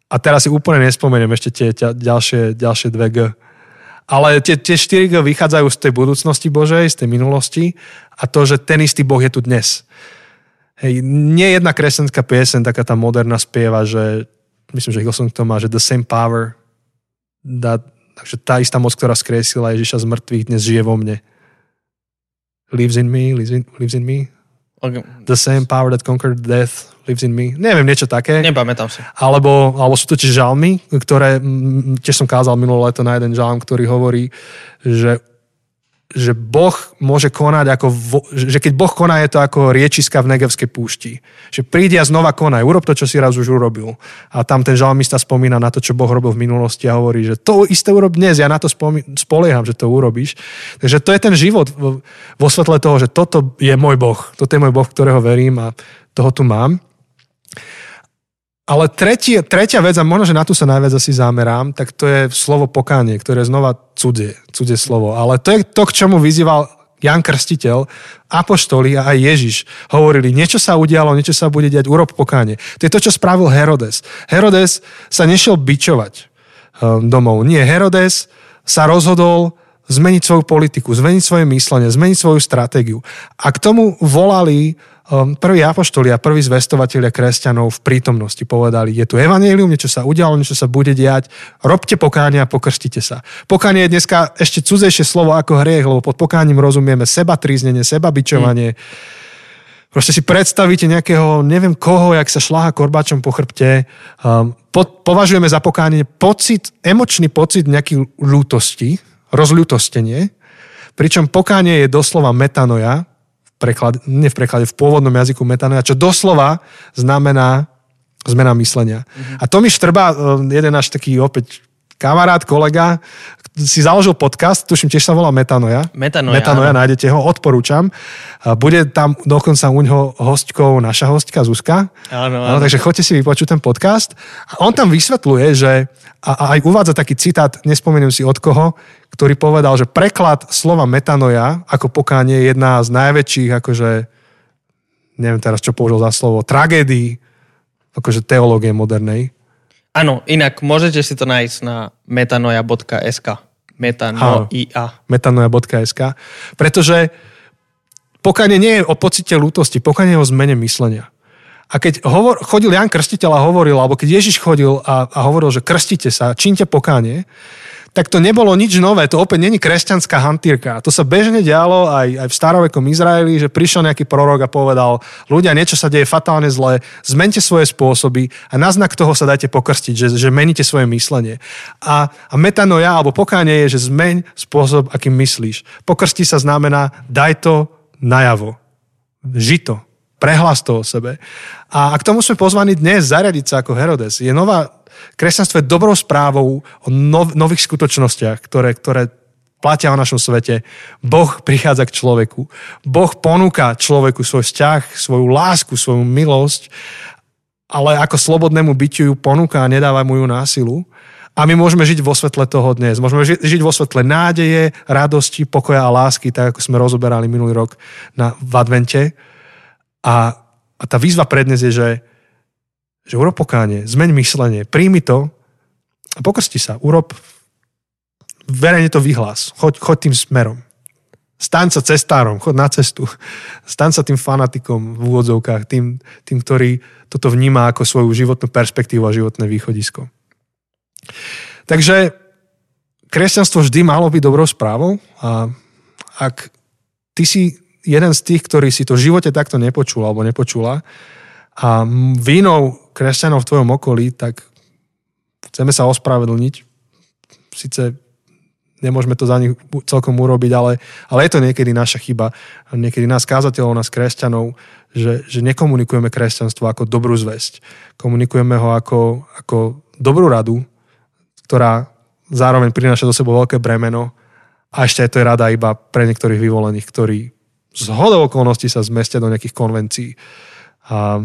a teraz si úplne nespomeniem ešte tie ďalšie, ďalšie dve G. Ale tie, tie 4 G vychádzajú z tej budúcnosti Božej, z tej minulosti a to, že ten istý Boh je tu dnes. Hej, nie jedna kresťanská piesen, taká tá moderná spieva, že myslím, že Hillsong to má, že the same power, that, takže tá istá moc, ktorá skresila Ježiša z mŕtvych, dnes žije vo mne. Lives in me, lives in, lives in me. Okay. The same power that conquered death lives in me. Neviem, niečo také. Nepamätám si. Alebo, alebo sú to tiež žalmy, ktoré, tiež som kázal minulé leto na jeden žalm, ktorý hovorí, že že Boh môže konať ako, vo, že keď Boh koná, je to ako riečiska v Negevskej púšti. Že príde a znova konaj, urob to, čo si raz už urobil. A tam ten žalmista spomína na to, čo Boh robil v minulosti a hovorí, že to isté urob dnes, ja na to spomí, spolieham, že to urobíš. Takže to je ten život vo, vo svetle toho, že toto je môj Boh, toto je môj Boh, ktorého verím a toho tu mám. Ale tretie, tretia vec, a možno, že na tu sa najviac asi zamerám, tak to je slovo pokánie, ktoré je znova cudzie, cudzie slovo. Ale to je to, k čomu vyzýval Jan Krstiteľ, Apoštoli a aj Ježiš hovorili, niečo sa udialo, niečo sa bude diať, urob pokánie. To je to, čo spravil Herodes. Herodes sa nešiel bičovať um, domov. Nie, Herodes sa rozhodol zmeniť svoju politiku, zmeniť svoje myslenie, zmeniť svoju stratégiu. A k tomu volali prví apoštoli a prví zvestovatelia kresťanov v prítomnosti. Povedali, je tu evanílium, niečo sa udialo, niečo sa bude diať, robte pokánie a pokrštite sa. Pokánie je dneska ešte cudzejšie slovo ako hriech, lebo pod pokáním rozumieme seba tríznenie, seba bičovanie. Hmm. Proste si predstavíte nejakého, neviem koho, jak sa šláha korbáčom po chrbte. Um, pod, považujeme za pokánie pocit, emočný pocit nejaký ľútosti, rozľutostenie, pričom pokánie je doslova metanoja, preklade, nie v preklade, v pôvodnom jazyku metanoja, čo doslova znamená zmena myslenia. Mm-hmm. A to mi štrba jeden až taký opäť kamarát, kolega, si založil podcast, tuším, tiež sa volá Metanoja. Metanoja, Metanoja, áno. nájdete ho, odporúčam. Bude tam dokonca u neho hostkou naša hostka Zuzka. Áno, Áno, takže choďte si vypočuť ten podcast. A on tam vysvetľuje, že a aj uvádza taký citát, nespomeniem si od koho, ktorý povedal, že preklad slova metanoja ako pokánie je jedna z najväčších, akože, neviem teraz, čo použil za slovo, tragédií, akože teológie modernej. Áno, inak môžete si to nájsť na metanoja.sk. Metanoia. metanoja.sk, pretože pokánie nie je o pocite lútosti, pokánie je o zmene myslenia. A keď hovor, chodil Jan Krstiteľ a hovoril, alebo keď Ježiš chodil a, a hovoril, že krstite sa, čínte pokánie, tak to nebolo nič nové, to opäť není kresťanská hantírka. To sa bežne dialo aj, aj v starovekom Izraeli, že prišiel nejaký prorok a povedal, ľudia, niečo sa deje fatálne zle, zmente svoje spôsoby a na znak toho sa dajte pokrstiť, že, že meníte svoje myslenie. A, a metanoja alebo pokánie je, že zmeň spôsob, akým myslíš. Pokrsti sa znamená, daj to najavo. Ži to. Prehlas to o sebe. A, k tomu sme pozvaní dnes zariadiť sa ako Herodes. Je nová, kresťanstvo je dobrou správou o nov, nových skutočnostiach, ktoré, ktoré platia o našom svete. Boh prichádza k človeku. Boh ponúka človeku svoj vzťah, svoju lásku, svoju milosť, ale ako slobodnému bytiu ju ponúka a nedáva mu ju násilu. A my môžeme žiť vo svetle toho dnes. Môžeme ži- žiť vo svetle nádeje, radosti, pokoja a lásky, tak ako sme rozoberali minulý rok na, v advente. A, a tá výzva pre dnes je, že, že urob pokánie, zmeň myslenie, príjmi to a pokrsti sa. Urob, verejne to vyhlás. Choď, choď tým smerom. Staň sa cestárom, chod na cestu. Staň sa tým fanatikom v úvodzovkách, tým, tým, ktorý toto vníma ako svoju životnú perspektívu a životné východisko. Takže kresťanstvo vždy malo byť dobrou správou a ak ty si jeden z tých, ktorý si to v živote takto nepočul alebo nepočula a vínou kresťanov v tvojom okolí, tak chceme sa ospravedlniť. Sice nemôžeme to za nich celkom urobiť, ale, ale je to niekedy naša chyba. Niekedy nás kázateľov, nás kresťanov, že, že nekomunikujeme kresťanstvo ako dobrú zväzť. Komunikujeme ho ako, ako dobrú radu, ktorá zároveň prináša do sebou veľké bremeno a ešte je to je rada iba pre niektorých vyvolených, ktorí z hodou okolností sa zmestia do nejakých konvencií a,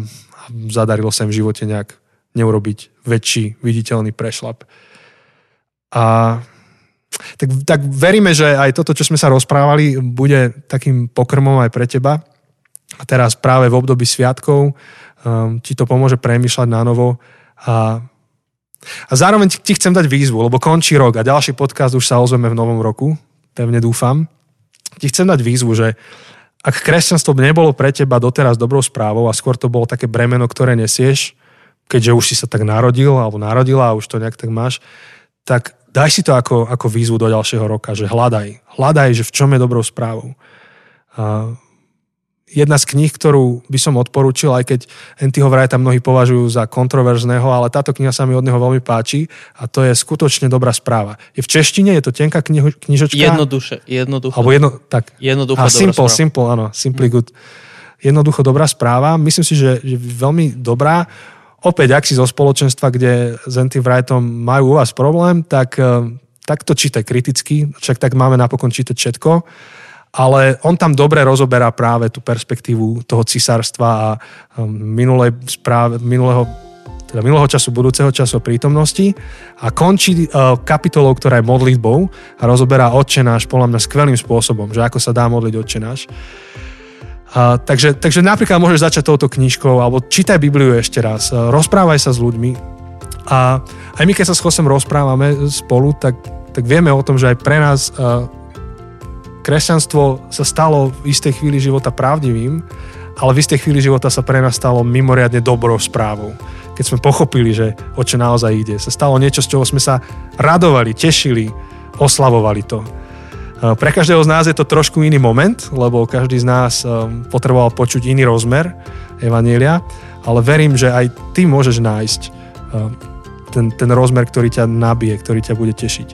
zadarilo sa im v živote nejak neurobiť väčší viditeľný prešlap. A tak, tak veríme, že aj toto, čo sme sa rozprávali, bude takým pokrmom aj pre teba. A teraz práve v období sviatkov um, ti to pomôže premýšľať na novo a a zároveň ti, ti chcem dať výzvu, lebo končí rok a ďalší podcast už sa ozveme v novom roku, pevne dúfam. Ti chcem dať výzvu, že ak kresťanstvo nebolo pre teba doteraz dobrou správou a skôr to bolo také bremeno, ktoré nesieš, keďže už si sa tak narodil alebo narodila a už to nejak tak máš, tak daj si to ako, ako výzvu do ďalšieho roka, že hľadaj. Hľadaj, že v čom je dobrou správou. A jedna z kníh, ktorú by som odporúčil, aj keď Antiho tam mnohí považujú za kontroverzného, ale táto kniha sa mi od neho veľmi páči a to je skutočne dobrá správa. Je v češtine, je to tenká kniho, knižočka? Jednoduše, jednoducho. Alebo jedno, tak. Jednoducho A simple, správa. simple, áno, simply good. Jednoducho dobrá správa. Myslím si, že je veľmi dobrá. Opäť, ak si zo spoločenstva, kde s Antivrightom majú u vás problém, tak, eh, tak to čítaj kriticky, však tak máme napokon čítať všetko ale on tam dobre rozoberá práve tú perspektívu toho cisárstva a um, minulej správe, minulého, teda minulého času, budúceho času prítomnosti. A končí uh, kapitolou, ktorá je modlitbou a rozoberá odčenáš podľa mňa skvelým spôsobom, že ako sa dá modliť odčenáš. A, takže, takže napríklad môžeš začať touto knižkou alebo čítaj Bibliu ešte raz, a rozprávaj sa s ľuďmi. A aj my, keď sa s Chosem rozprávame spolu, tak, tak vieme o tom, že aj pre nás a, kresťanstvo sa stalo v istej chvíli života pravdivým, ale v istej chvíli života sa pre nás stalo mimoriadne dobrou správou. Keď sme pochopili, že o čo naozaj ide. Sa stalo niečo, z čoho sme sa radovali, tešili, oslavovali to. Pre každého z nás je to trošku iný moment, lebo každý z nás potreboval počuť iný rozmer Evanielia, ale verím, že aj ty môžeš nájsť ten, ten rozmer, ktorý ťa nabije, ktorý ťa bude tešiť.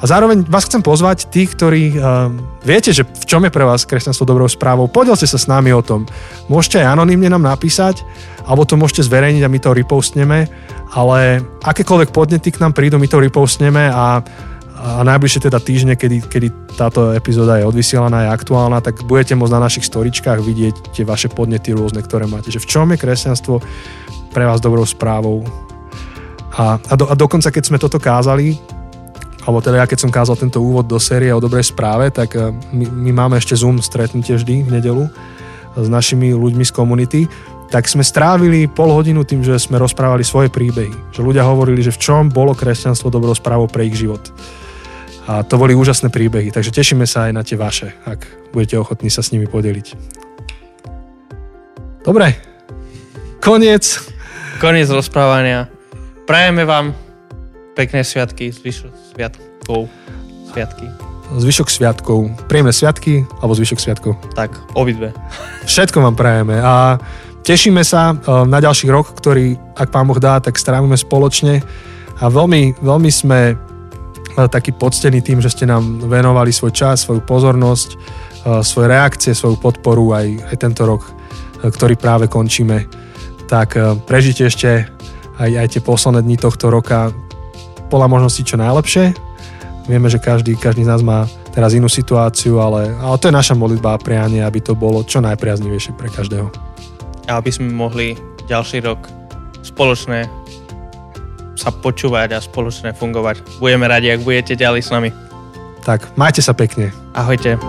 A zároveň vás chcem pozvať, tých, ktorí uh, viete, že v čom je pre vás kresťanstvo dobrou správou, podielte sa s nami o tom. Môžete aj anonymne nám napísať, alebo to môžete zverejniť a my to repostneme, ale akékoľvek podnety k nám prídu, my to repostneme a a najbližšie teda týždne, kedy, kedy táto epizóda je odvysielaná, je aktuálna, tak budete môcť na našich storičkách vidieť tie vaše podnety rôzne, ktoré máte. Že v čom je kresťanstvo pre vás dobrou správou. A, a, do, a dokonca, keď sme toto kázali, alebo teda ja keď som kázal tento úvod do série o dobrej správe, tak eh, my, my máme ešte Zoom stretnutie vždy v nedelu s našimi ľuďmi z komunity, tak sme strávili pol hodinu tým, že sme rozprávali svoje príbehy. Že ľudia hovorili, že v čom bolo kresťanstvo dobrou správou pre ich život. A to boli úžasné príbehy, takže tešíme sa aj na tie vaše, ak budete ochotní sa s nimi podeliť. Dobre, koniec. Koniec rozprávania. Prajeme vám pekné sviatky, zvyšok sviatkov. Sviatky. Zvyšok sviatkov. Príjemné sviatky alebo zvyšok sviatkov. Tak, obidve. Všetko vám prajeme a tešíme sa eh, na ďalší rok, ktorý, ak pán Boh dá, tak strávime spoločne a veľmi, veľmi sme taký poctený tým, že ste nám venovali svoj čas, svoju pozornosť, e, svoje reakcie, svoju podporu aj, aj tento rok, ktorý práve končíme. Tak prežite ešte aj, aj tie posledné dni tohto roka podľa možností čo najlepšie. Vieme, že každý, každý z nás má teraz inú situáciu, ale, ale to je naša modlitba a prianie, aby to bolo čo najpriaznivejšie pre každého. A aby sme mohli ďalší rok spoločné sa počúvať a spoločne fungovať. Budeme radi, ak budete ďalej s nami. Tak, majte sa pekne. Ahojte.